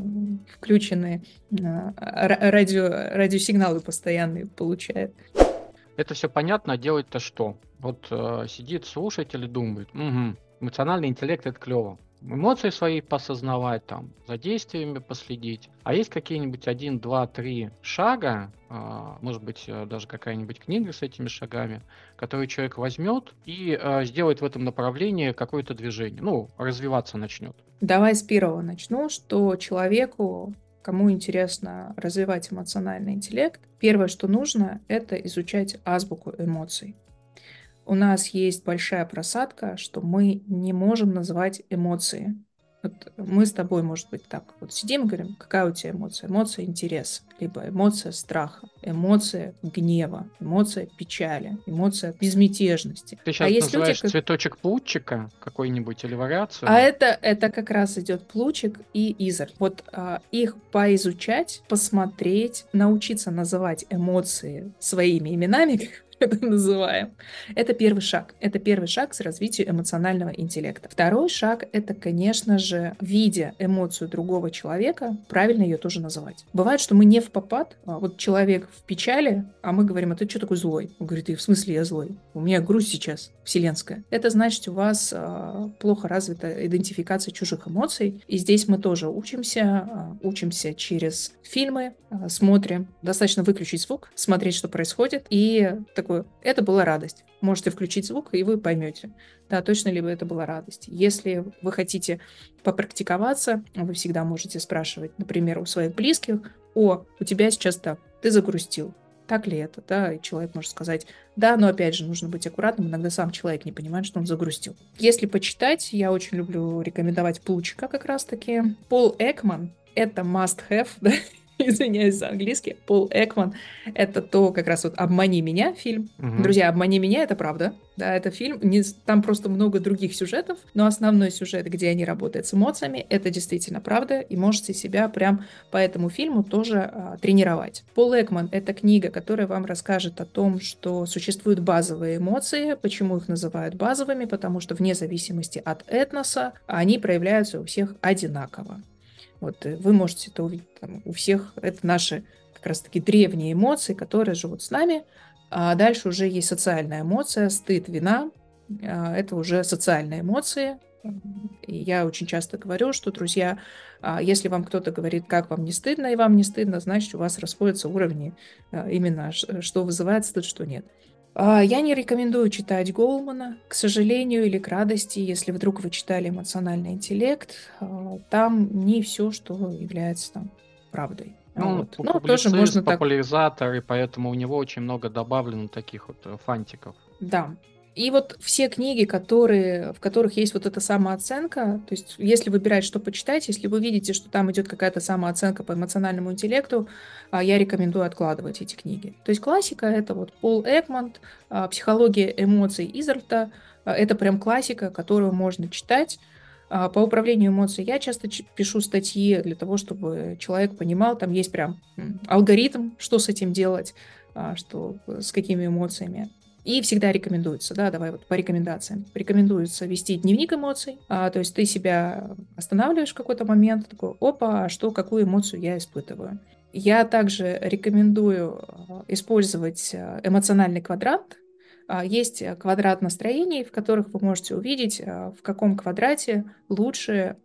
включенные радио, радиосигналы постоянные получает. Это все понятно, а делать-то что? Вот э, сидит слушатель и думает, угу, эмоциональный интеллект это клево. Эмоции свои посознавать, там, за действиями последить. А есть какие-нибудь один, два, три шага, э, может быть, э, даже какая-нибудь книга с этими шагами, которые человек возьмет и э, сделает в этом направлении какое-то движение, ну, развиваться начнет. Давай с первого начну, что человеку кому интересно развивать эмоциональный интеллект, первое, что нужно, это изучать азбуку эмоций. У нас есть большая просадка, что мы не можем называть эмоции. Вот мы с тобой, может быть, так вот сидим и говорим, какая у тебя эмоция? Эмоция интереса, либо эмоция страха, эмоция гнева, эмоция печали, эмоция безмятежности. Ты сейчас а есть называешь люди, цветочек плучика какой-нибудь или вариацию? А это, это как раз идет плучик и изер. Вот а, их поизучать, посмотреть, научиться называть эмоции своими именами, это называем. Это первый шаг. Это первый шаг к развитию эмоционального интеллекта. Второй шаг — это, конечно же, видя эмоцию другого человека, правильно ее тоже называть. Бывает, что мы не в попад, а вот человек в печали, а мы говорим, а ты что такой злой? Он говорит, и в смысле я злой? У меня грусть сейчас вселенская. Это значит, у вас а, плохо развита идентификация чужих эмоций. И здесь мы тоже учимся, а, учимся через фильмы, а, смотрим. Достаточно выключить звук, смотреть, что происходит, и такое, это была радость. Можете включить звук, и вы поймете, да, точно ли это была радость. Если вы хотите попрактиковаться, вы всегда можете спрашивать, например, у своих близких, о, у тебя сейчас так, ты загрустил, так ли это, да, и человек может сказать, да, но опять же нужно быть аккуратным, иногда сам человек не понимает, что он загрустил. Если почитать, я очень люблю рекомендовать Плучика как раз-таки. Пол Экман — это must-have, да, извиняюсь за английский, Пол Экман. Это то, как раз вот «Обмани меня» фильм. Угу. Друзья, «Обмани меня» — это правда. Да, это фильм. Не, там просто много других сюжетов, но основной сюжет, где они работают с эмоциями, это действительно правда, и можете себя прям по этому фильму тоже а, тренировать. Пол Экман — это книга, которая вам расскажет о том, что существуют базовые эмоции, почему их называют базовыми, потому что вне зависимости от этноса они проявляются у всех одинаково. Вот э, вы можете это увидеть там, у всех. Это наши как раз-таки древние эмоции, которые живут с нами. А дальше уже есть социальная эмоция, стыд, вина. А, это уже социальные эмоции. И я очень часто говорю, что, друзья, а, если вам кто-то говорит, как вам не стыдно, и вам не стыдно, значит, у вас расходятся уровни а, именно, что вызывает стыд, что нет. А, я не рекомендую читать Голмана, к сожалению или к радости, если вдруг вы читали «Эмоциональный интеллект», а, там не все, что является там правдой. Ну, вот. ну тоже можно популяризатор, так... и поэтому у него очень много добавлено таких вот э, фантиков. Да, и вот все книги, которые, в которых есть вот эта самооценка, то есть если выбирать, что почитать, если вы видите, что там идет какая-то самооценка по эмоциональному интеллекту, а, я рекомендую откладывать эти книги. То есть классика — это вот Пол Экмонт, а, «Психология эмоций» Изерта, это прям классика, которую можно читать, а, по управлению эмоциями я часто пишу статьи для того, чтобы человек понимал, там есть прям алгоритм, что с этим делать, что с какими эмоциями. И всегда рекомендуется, да, давай вот по рекомендациям. Рекомендуется вести дневник эмоций, а, то есть ты себя останавливаешь в какой-то момент, такой, опа, а что, какую эмоцию я испытываю. Я также рекомендую а, использовать а, эмоциональный квадрат. А, есть квадрат настроений, в которых вы можете увидеть, в каком квадрате лучше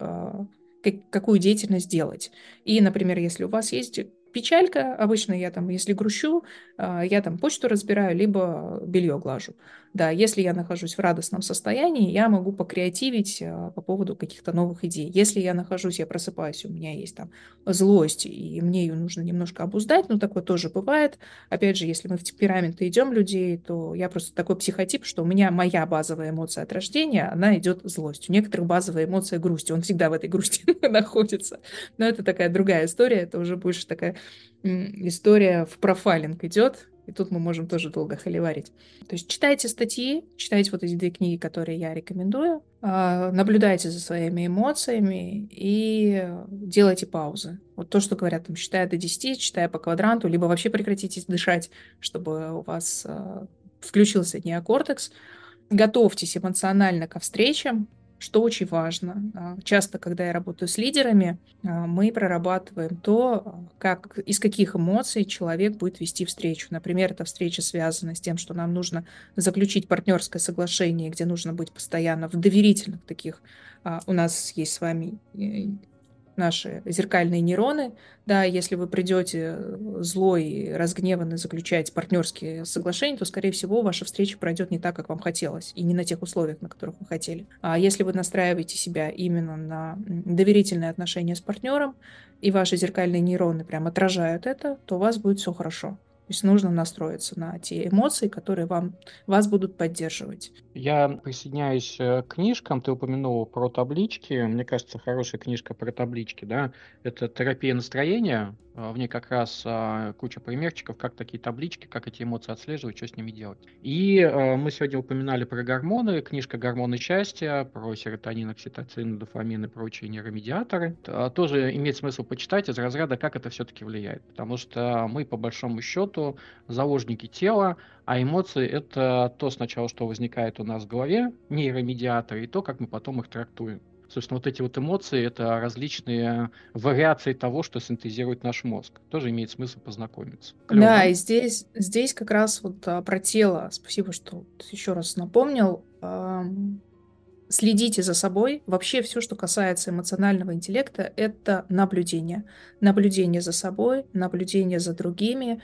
какую деятельность делать. И, например, если у вас есть печалька, обычно я там, если грущу, а, я там почту разбираю, либо белье глажу. Да, если я нахожусь в радостном состоянии, я могу покреативить а, по поводу каких-то новых идей. Если я нахожусь, я просыпаюсь, у меня есть там злость, и мне ее нужно немножко обуздать, ну, такое тоже бывает. Опять же, если мы в темпераменты идем людей, то я просто такой психотип, что у меня моя базовая эмоция от рождения, она идет злость. У некоторых базовая эмоция грусть, он всегда в этой грусти находится. Но это такая другая история, это уже больше такая история в профайлинг идет, и тут мы можем тоже долго холиварить. То есть читайте статьи, читайте вот эти две книги, которые я рекомендую, а, наблюдайте за своими эмоциями и делайте паузы. Вот то, что говорят, там, считая до 10, читая по квадранту, либо вообще прекратите дышать, чтобы у вас а, включился неокортекс. Готовьтесь эмоционально ко встречам, что очень важно. А, часто, когда я работаю с лидерами, а, мы прорабатываем то, как, из каких эмоций человек будет вести встречу. Например, эта встреча связана с тем, что нам нужно заключить партнерское соглашение, где нужно быть постоянно в доверительных таких. А, у нас есть с вами э, наши зеркальные нейроны. Да, если вы придете э, злой и разгневанный заключать партнерские соглашения, то, скорее всего, ваша встреча пройдет не так, как вам хотелось, и не на тех условиях, на которых вы хотели. А если вы настраиваете себя именно на доверительные отношения с партнером, и ваши зеркальные нейроны прям отражают это, то у вас будет все хорошо. То есть нужно настроиться на те эмоции, которые вам, вас будут поддерживать. Я присоединяюсь э, к книжкам. Ты упомянул про таблички. Мне кажется, хорошая книжка про таблички, да, это терапия настроения. А, в ней как раз а, куча примерчиков, как такие таблички, как эти эмоции отслеживать, что с ними делать. И а, мы сегодня упоминали про гормоны, книжка «Гормоны счастья», про серотонин, окситоцин, дофамин и прочие нейромедиаторы. Тоже имеет смысл почитать из разряда, как это все-таки влияет. Потому что мы, по большому счету, заложники тела, а эмоции — это то сначала, что возникает у нас в голове, нейромедиаторы, и то, как мы потом их трактуем. Собственно, вот эти вот эмоции — это различные вариации того, что синтезирует наш мозг. Тоже имеет смысл познакомиться. Клево. Да, и здесь, здесь как раз вот а, про тело. Спасибо, что еще раз напомнил следите за собой. Вообще все, что касается эмоционального интеллекта, это наблюдение. Наблюдение за собой, наблюдение за другими.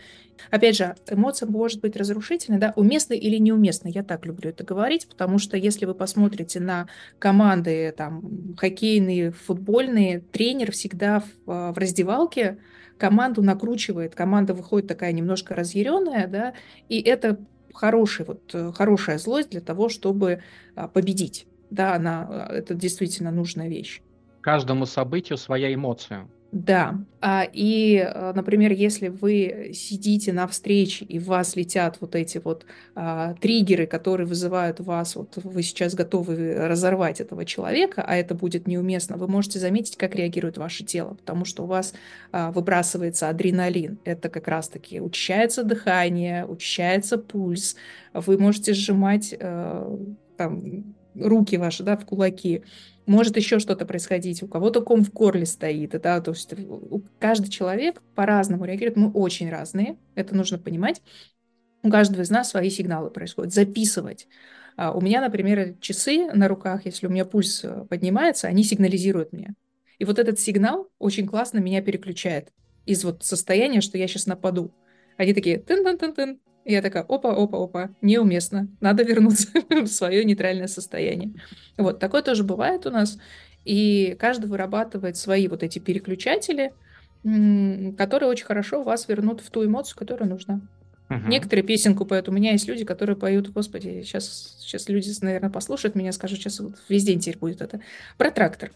Опять же, эмоция может быть разрушительной, да, уместной или неуместной. Я так люблю это говорить, потому что если вы посмотрите на команды там, хоккейные, футбольные, тренер всегда в, а, в раздевалке команду накручивает, команда выходит такая немножко разъяренная, да, и это хороший, вот, хорошая злость для того, чтобы а, победить. Да, она, э, это действительно нужная вещь. Каждому событию своя эмоция. Да. А, и, э, например, если вы сидите на встрече, и в вас летят вот эти вот а, триггеры, которые вызывают вас, вот вы сейчас готовы разорвать этого человека, а это будет неуместно, вы можете заметить, как реагирует ваше тело, потому что у вас а, выбрасывается адреналин. Это как раз-таки учащается дыхание, учащается пульс. Вы можете сжимать а, там, руки ваши, да, в кулаки. Может еще что-то происходить, у кого-то ком в горле стоит, да, то есть каждый человек по-разному реагирует, мы очень разные, это нужно понимать. У каждого из нас свои сигналы происходят. Записывать. А у меня, например, часы на руках, если у меня пульс э, поднимается, они сигнализируют мне. И вот этот сигнал очень классно меня переключает из вот состояния, что я сейчас нападу. Они такие тын-тын-тын-тын, и я такая, опа, опа, опа, неуместно, надо вернуться в свое нейтральное состояние. Вот, такое тоже бывает у нас. И каждый вырабатывает свои вот эти переключатели, которые очень хорошо вас вернут в ту эмоцию, которая нужна. Угу. Некоторые песенку поют. У меня есть люди, которые поют, господи, сейчас, сейчас люди, наверное, послушают меня, скажут, сейчас вот весь день теперь будет это. Про трактор.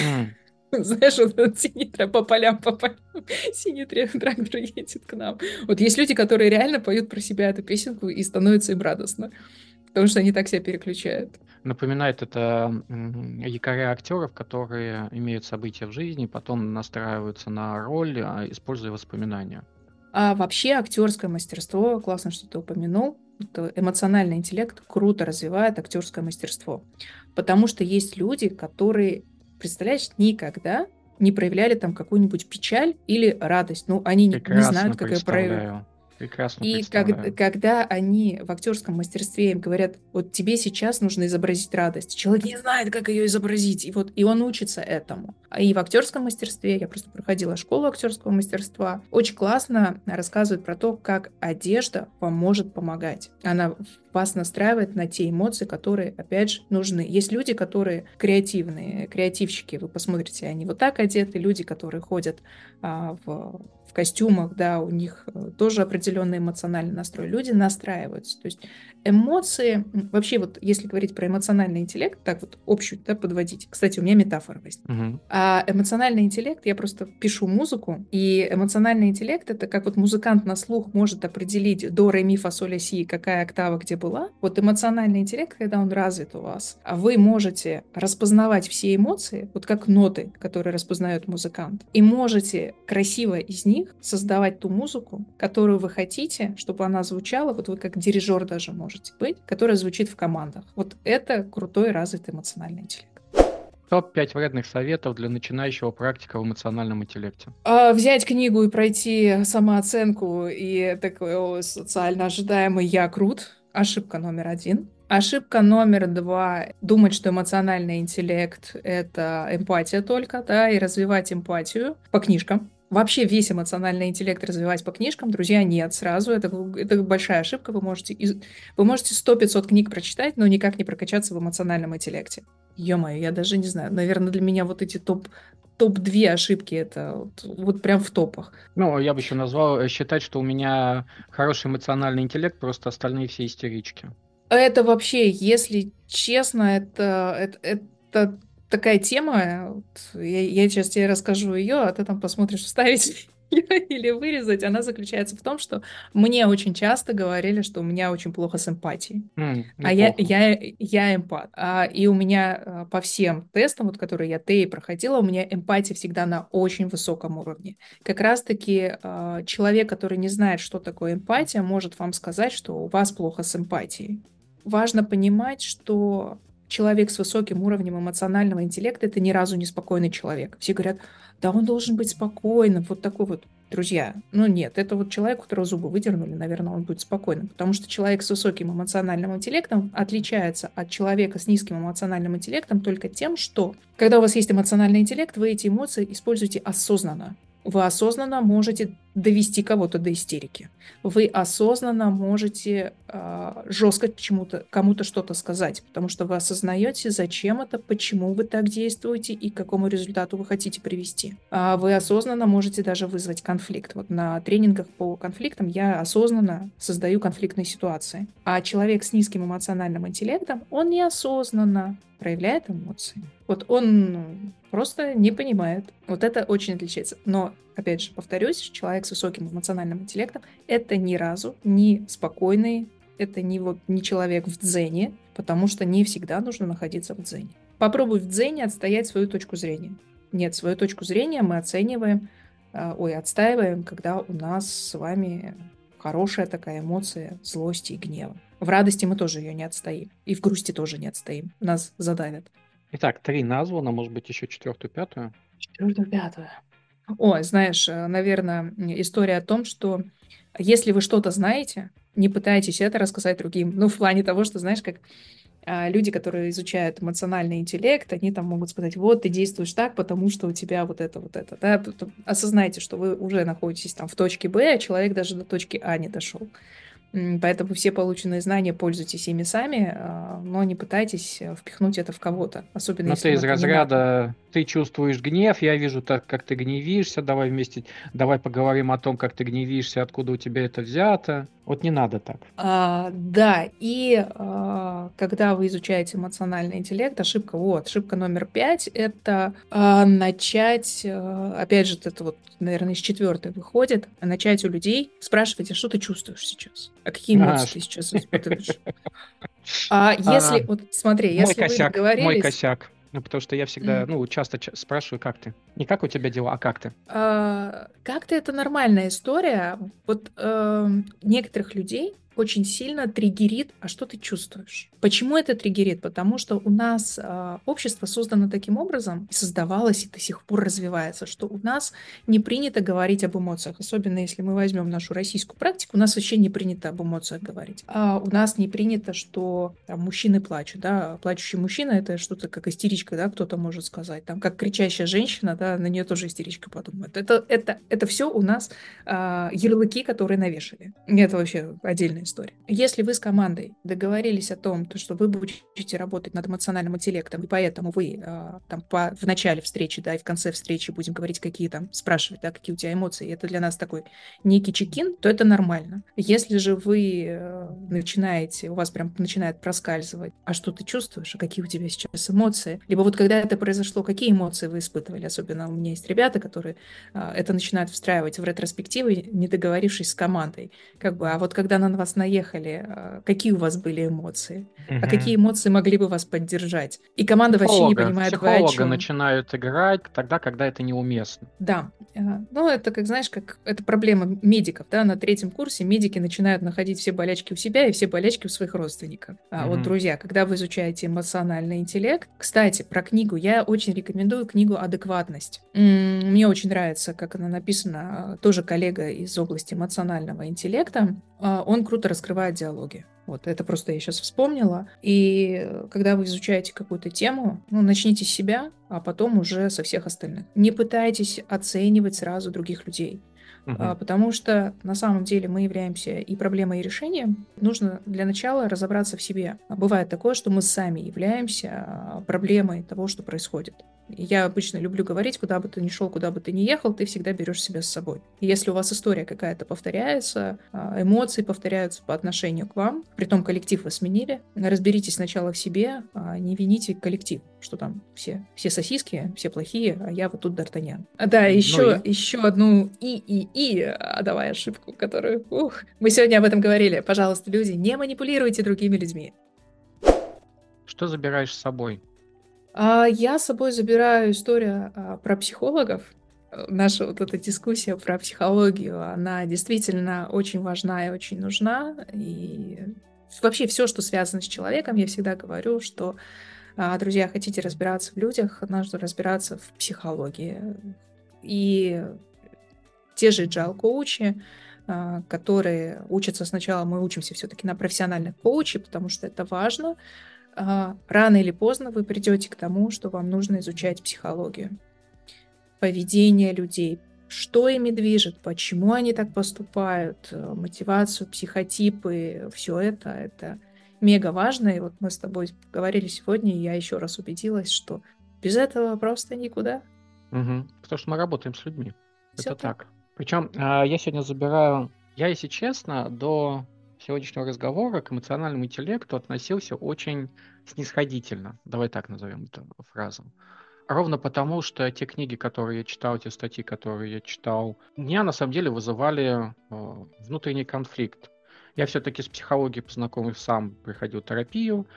Mm. Знаешь, вот этот синий по полям, по полям, синий трактор едет к нам. Вот есть люди, которые реально поют про себя эту песенку и становится им радостно, потому что они так себя переключают. Напоминает это якоря актеров, которые имеют события в жизни, потом настраиваются на роль, а, используя воспоминания. А вообще актерское мастерство, классно, что ты упомянул, это эмоциональный интеллект круто развивает актерское мастерство. Потому что есть люди, которые представляешь, никогда не проявляли там какую-нибудь печаль или радость. Ну, они не, не знают, как ее проявить. Прекрасно И как, когда они в актерском мастерстве им говорят, вот тебе сейчас нужно изобразить радость, человек не знает, как ее изобразить, и вот и он учится этому. и в актерском мастерстве. Я просто проходила школу актерского мастерства. Очень классно рассказывает про то, как одежда поможет помогать. Она вас настраивает на те эмоции, которые, опять же, нужны. Есть люди, которые креативные, креативщики. Вы посмотрите, они вот так одеты. Люди, которые ходят а, в костюмах, да, у них э, тоже определенный эмоциональный настрой. Люди настраиваются. То есть эмоции, вообще вот если говорить про эмоциональный интеллект, так вот общую, да, подводить. Кстати, у меня метафора возникла. Угу. А эмоциональный интеллект, я просто пишу музыку, и эмоциональный интеллект это как вот музыкант на слух может определить до, ре, ми, фа, соль, си, какая октава где была. Вот эмоциональный интеллект, когда он развит у вас, а вы можете распознавать все эмоции, вот как ноты, которые распознает музыкант, и можете красиво из них них создавать ту музыку, которую вы хотите, чтобы она звучала, вот вы как дирижер даже можете быть, которая звучит в командах. Вот это крутой развитый эмоциональный интеллект. Топ-5 вредных советов для начинающего практика в эмоциональном интеллекте. А, взять книгу и пройти самооценку и такой социально ожидаемый «я крут». Ошибка номер один. Ошибка номер два — думать, что эмоциональный интеллект — это эмпатия только, да, и развивать эмпатию по книжкам вообще весь эмоциональный интеллект развивать по книжкам, друзья, нет, сразу. Это, это большая ошибка. Вы можете, вы можете 100-500 книг прочитать, но никак не прокачаться в эмоциональном интеллекте. Ё-моё, я даже не знаю. Наверное, для меня вот эти топ топ-2 ошибки это вот, вот прям в топах. Ну, я бы еще назвал э, считать, что у меня хороший эмоциональный интеллект, просто остальные все истерички. Это вообще, если честно, это, это, это такая тема, вот, я, я сейчас тебе расскажу ее, а ты там посмотришь, вставить или вырезать, она заключается в том, что мне очень часто говорили, что у меня очень плохо с эмпатией. Mm, а я, я, я эмпат. А, и у меня а, по всем тестам, вот, которые я ТЭИ проходила, у меня эмпатия всегда на очень высоком уровне. Как раз-таки а, человек, который не знает, что такое эмпатия, может вам сказать, что у вас плохо с эмпатией. Важно понимать, что человек с высоким уровнем эмоционального интеллекта это ни разу не спокойный человек. Все говорят, да он должен быть спокойным, вот такой вот. Друзья, ну нет, это вот человек, у которого зубы выдернули, наверное, он будет спокойным, потому что человек с высоким эмоциональным интеллектом отличается от человека с низким эмоциональным интеллектом только тем, что когда у вас есть эмоциональный интеллект, вы эти эмоции используете осознанно. Вы осознанно можете довести кого-то до истерики. Вы осознанно можете э, а, жестко чему-то, кому-то что-то сказать, потому что вы осознаете, зачем это, почему вы так действуете и к какому результату вы хотите привести. А вы осознанно можете даже вызвать конфликт. Вот на тренингах по конфликтам я осознанно создаю конфликтные ситуации. А человек с низким эмоциональным интеллектом, он неосознанно проявляет эмоции. Вот он просто не понимает. Вот это очень отличается. Но, опять же, повторюсь, человек с высоким эмоциональным интеллектом — это ни разу не спокойный, это не, вот, не человек в дзене, потому что не всегда нужно находиться в дзене. Попробуй в дзене отстоять свою точку зрения. Нет, свою точку зрения мы оцениваем, э, ой, отстаиваем, когда у нас с вами хорошая такая эмоция злости и гнева. В радости мы тоже ее не отстоим. И в грусти тоже не отстоим. Нас задавят. Итак, три названо, может быть, еще четвертую, пятую? Четвертую, пятую. О, знаешь, э, наверное, история о том, что если вы что-то знаете, не пытайтесь это рассказать другим. Ну, в плане того, что, знаешь, как а, люди, которые изучают эмоциональный интеллект, они там могут сказать, вот, ты действуешь так, потому что у тебя вот это, вот это. Да? Осознайте, что вы уже находитесь там в точке Б, а человек даже до точки А не дошел. Поэтому все полученные знания пользуйтесь ими сами, а, но не пытайтесь э, впихнуть это в кого-то. Особенно но если ты из разряда ты чувствуешь гнев, я вижу так, как ты гневишься, давай вместе, давай поговорим о том, как ты гневишься, откуда у тебя это взято. Вот не надо так. А, да, и а, когда вы изучаете эмоциональный интеллект, ошибка, вот, ошибка номер пять, это а, начать, а, опять же, это вот, наверное, из четвертой выходит, начать у людей спрашивать, а что ты чувствуешь сейчас? А какие эмоции а, ты сейчас испытываешь? А если, вот смотри, если вы договорились... Мой косяк. Ну, потому что я всегда, mm. ну, часто спрашиваю, как ты. Не как у тебя дела, а как ты. А, как ты это нормальная история. Вот э, некоторых людей очень сильно триггерит, а что ты чувствуешь? Почему это триггерит? Потому что у нас э, общество создано таким образом, создавалось и до сих пор развивается, что у нас не принято говорить об эмоциях, особенно если мы возьмем нашу российскую практику, у нас вообще не принято об эмоциях говорить. А у нас не принято, что там, мужчины плачут, да, плачущий мужчина это что-то как истеричка, да, кто-то может сказать, там, как кричащая женщина, да, на нее тоже истеричка подумает. Это, это, это все у нас э, ярлыки, которые навешали. Это вообще отдельная история. Если вы с командой договорились о том, то, что вы будете работать над эмоциональным интеллектом, и поэтому вы э, там по, в начале встречи, да, и в конце встречи будем говорить, какие там, спрашивать, да, какие у тебя эмоции, и это для нас такой некий чекин, то это нормально. Если же вы э, начинаете, у вас прям начинает проскальзывать, а что ты чувствуешь, а какие у тебя сейчас эмоции, либо вот когда это произошло, какие эмоции вы испытывали, особенно у меня есть ребята, которые э, это начинают встраивать в ретроспективы, не договорившись с командой, как бы, а вот когда на вас наехали, э, какие у вас были эмоции, угу. а какие эмоции могли бы вас поддержать, и команда психолога, вообще не понимает, психолога вы о чем. начинают играть тогда, когда это неуместно. Да, ну это как знаешь, как это проблема медиков, да, на третьем курсе медики начинают находить все болячки у себя и все болячки у своих родственников. А угу. вот, друзья, когда вы изучаете эмоциональный интеллект, кстати, про книгу, я очень рекомендую книгу «Адекватность». Мне очень нравится, как она написана, тоже коллега из области эмоционального интеллекта, а, он круто раскрывает диалоги. Вот это просто я сейчас вспомнила. И когда вы изучаете какую-то тему, ну, начните с себя, а потом уже со всех остальных. Не пытайтесь оценивать сразу других людей. Uh-huh. Потому что на самом деле мы являемся и проблемой, и решением. Нужно для начала разобраться в себе. Бывает такое, что мы сами являемся а, проблемой того, что происходит. Я обычно люблю говорить, куда бы ты ни шел, куда бы ты ни ехал, ты всегда берешь себя с собой. И если у вас история какая-то повторяется, а, эмоции повторяются по отношению к вам, при том коллектив вы сменили, разберитесь сначала в себе, а не вините коллектив, что там все, все сосиски, все плохие, а я вот тут Д'Артаньян. Да, еще, ну, и... еще одну и-и-и, а давай ошибку, которую... Ух, мы сегодня об этом говорили. Пожалуйста, люди, не манипулируйте другими людьми. Что забираешь с собой? А, я с собой забираю историю а, про психологов. Э, наша вот эта дискуссия про психологию, она действительно очень важна и очень нужна. И вообще все, что связано с человеком, я всегда говорю, что, а, друзья, хотите разбираться в людях, нужно разбираться в психологии. И те же agile-коучи, которые учатся сначала, мы учимся все-таки на профессиональных коучей, потому что это важно, рано или поздно вы придете к тому, что вам нужно изучать психологию, поведение людей, что ими движет, почему они так поступают, э, мотивацию, психотипы, все это, это мега важно. И вот мы с тобой говорили сегодня, и я еще раз убедилась, что без этого просто никуда. Угу. Потому что мы работаем с людьми. Все это так. так. Причем а, я сегодня забираю, я, если честно, до сегодняшнего разговора к эмоциональному интеллекту относился очень снисходительно. Давай так назовем эту фразу. Ровно потому, что те книги, которые я читал, те статьи, которые я читал, меня на самом деле вызывали э, внутренний конфликт. Я все-таки с психологией познакомился сам, проходил терапию,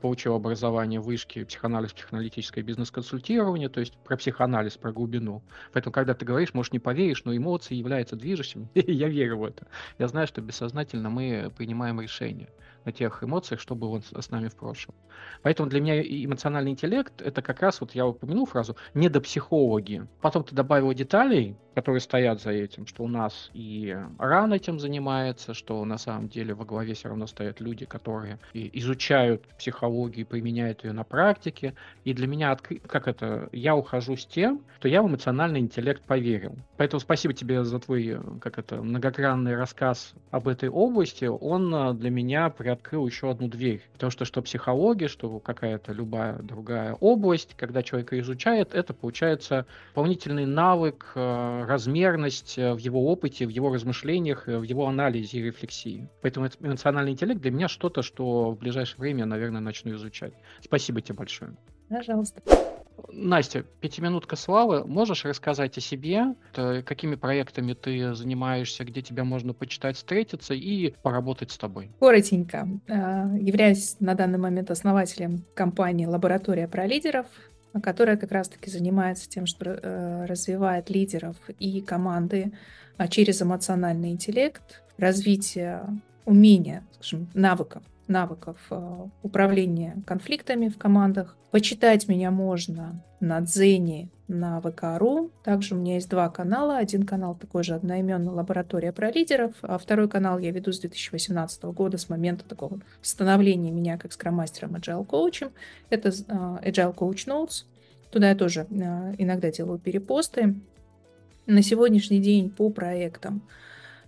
получил образование в вышке психоанализ, психоаналитическое бизнес-консультирование, то есть про психоанализ, про глубину. Поэтому, когда ты говоришь, может, не поверишь, но эмоции являются движущим, я верю в это. Я знаю, что бессознательно мы принимаем решения на тех эмоциях, что было с нами в прошлом. Поэтому для меня эмоциональный интеллект — это как раз, вот я упомянул фразу, недопсихологи. Потом ты добавил деталей, которые стоят за этим, что у нас и РАН этим занимается, что на самом деле во главе все равно стоят люди, которые изучают психологию и применяют ее на практике. И для меня, как это, я ухожу с тем, что я в эмоциональный интеллект поверил. Поэтому спасибо тебе за твой, как это, многогранный рассказ об этой области. Он э, для меня приоткрыл еще одну дверь. Потому что что психология, что какая-то любая другая область, когда человек изучает, это получается дополнительный навык э, размерность э, в его опыте, в его размышлениях, э, в его анализе и рефлексии. Поэтому эмоциональный интеллект для меня что-то, что в ближайшее время наверное, начну изучать. Спасибо тебе большое. Пожалуйста. Настя, пятиминутка славы. Можешь рассказать о себе, какими проектами ты занимаешься, где тебя можно почитать, встретиться и поработать с тобой? Коротенько. Э, являюсь на данный момент основателем компании «Лаборатория про лидеров», которая как раз-таки занимается тем, что э, развивает лидеров и команды а, через эмоциональный интеллект, развитие умения, скажем, навыков навыков э, управления конфликтами в командах. Почитать меня можно на Дзене, на ВК.ру. Также у меня есть два канала. Один канал такой же одноименный «Лаборатория про лидеров», а второй канал я веду с 2018 года, с момента такого становления меня как скромастером Agile коучем. Это э, Agile Coach Notes. Туда я тоже э, иногда делаю перепосты. На сегодняшний день по проектам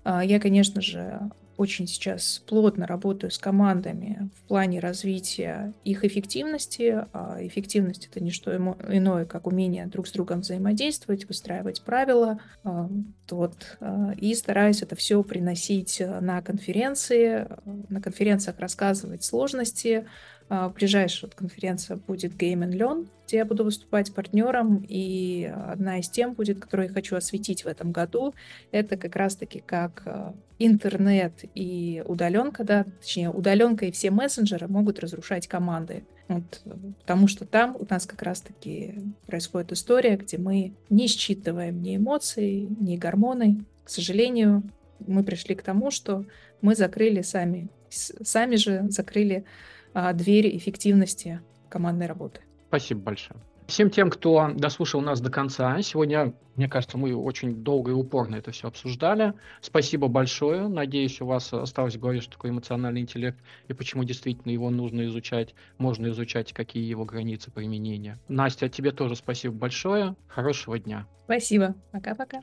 я, конечно же, очень сейчас плотно работаю с командами в плане развития их эффективности. А эффективность это не что иное, как умение друг с другом взаимодействовать, выстраивать правила. А, вот, а, и стараюсь это все приносить на конференции, на конференциях рассказывать сложности, а, ближайшая конференция будет Game and Learn, где я буду выступать партнером, и одна из тем будет, которую я хочу осветить в этом году, это как раз-таки как а, интернет и удаленка, да, точнее удаленка и все мессенджеры могут разрушать команды. Вот, потому что там у нас как раз-таки происходит история, где мы не считываем ни эмоции, ни гормоны. К сожалению, мы пришли к тому, что мы закрыли сами, сами же закрыли а, дверь эффективности командной работы. Спасибо большое. Всем тем, кто дослушал нас до конца, сегодня, мне кажется, мы очень долго и упорно это все обсуждали. Спасибо большое. Надеюсь, у вас осталось в голове, что такое эмоциональный интеллект и почему действительно его нужно изучать, можно изучать, какие его границы применения. Настя, тебе тоже спасибо большое. Хорошего дня. Спасибо. Пока-пока.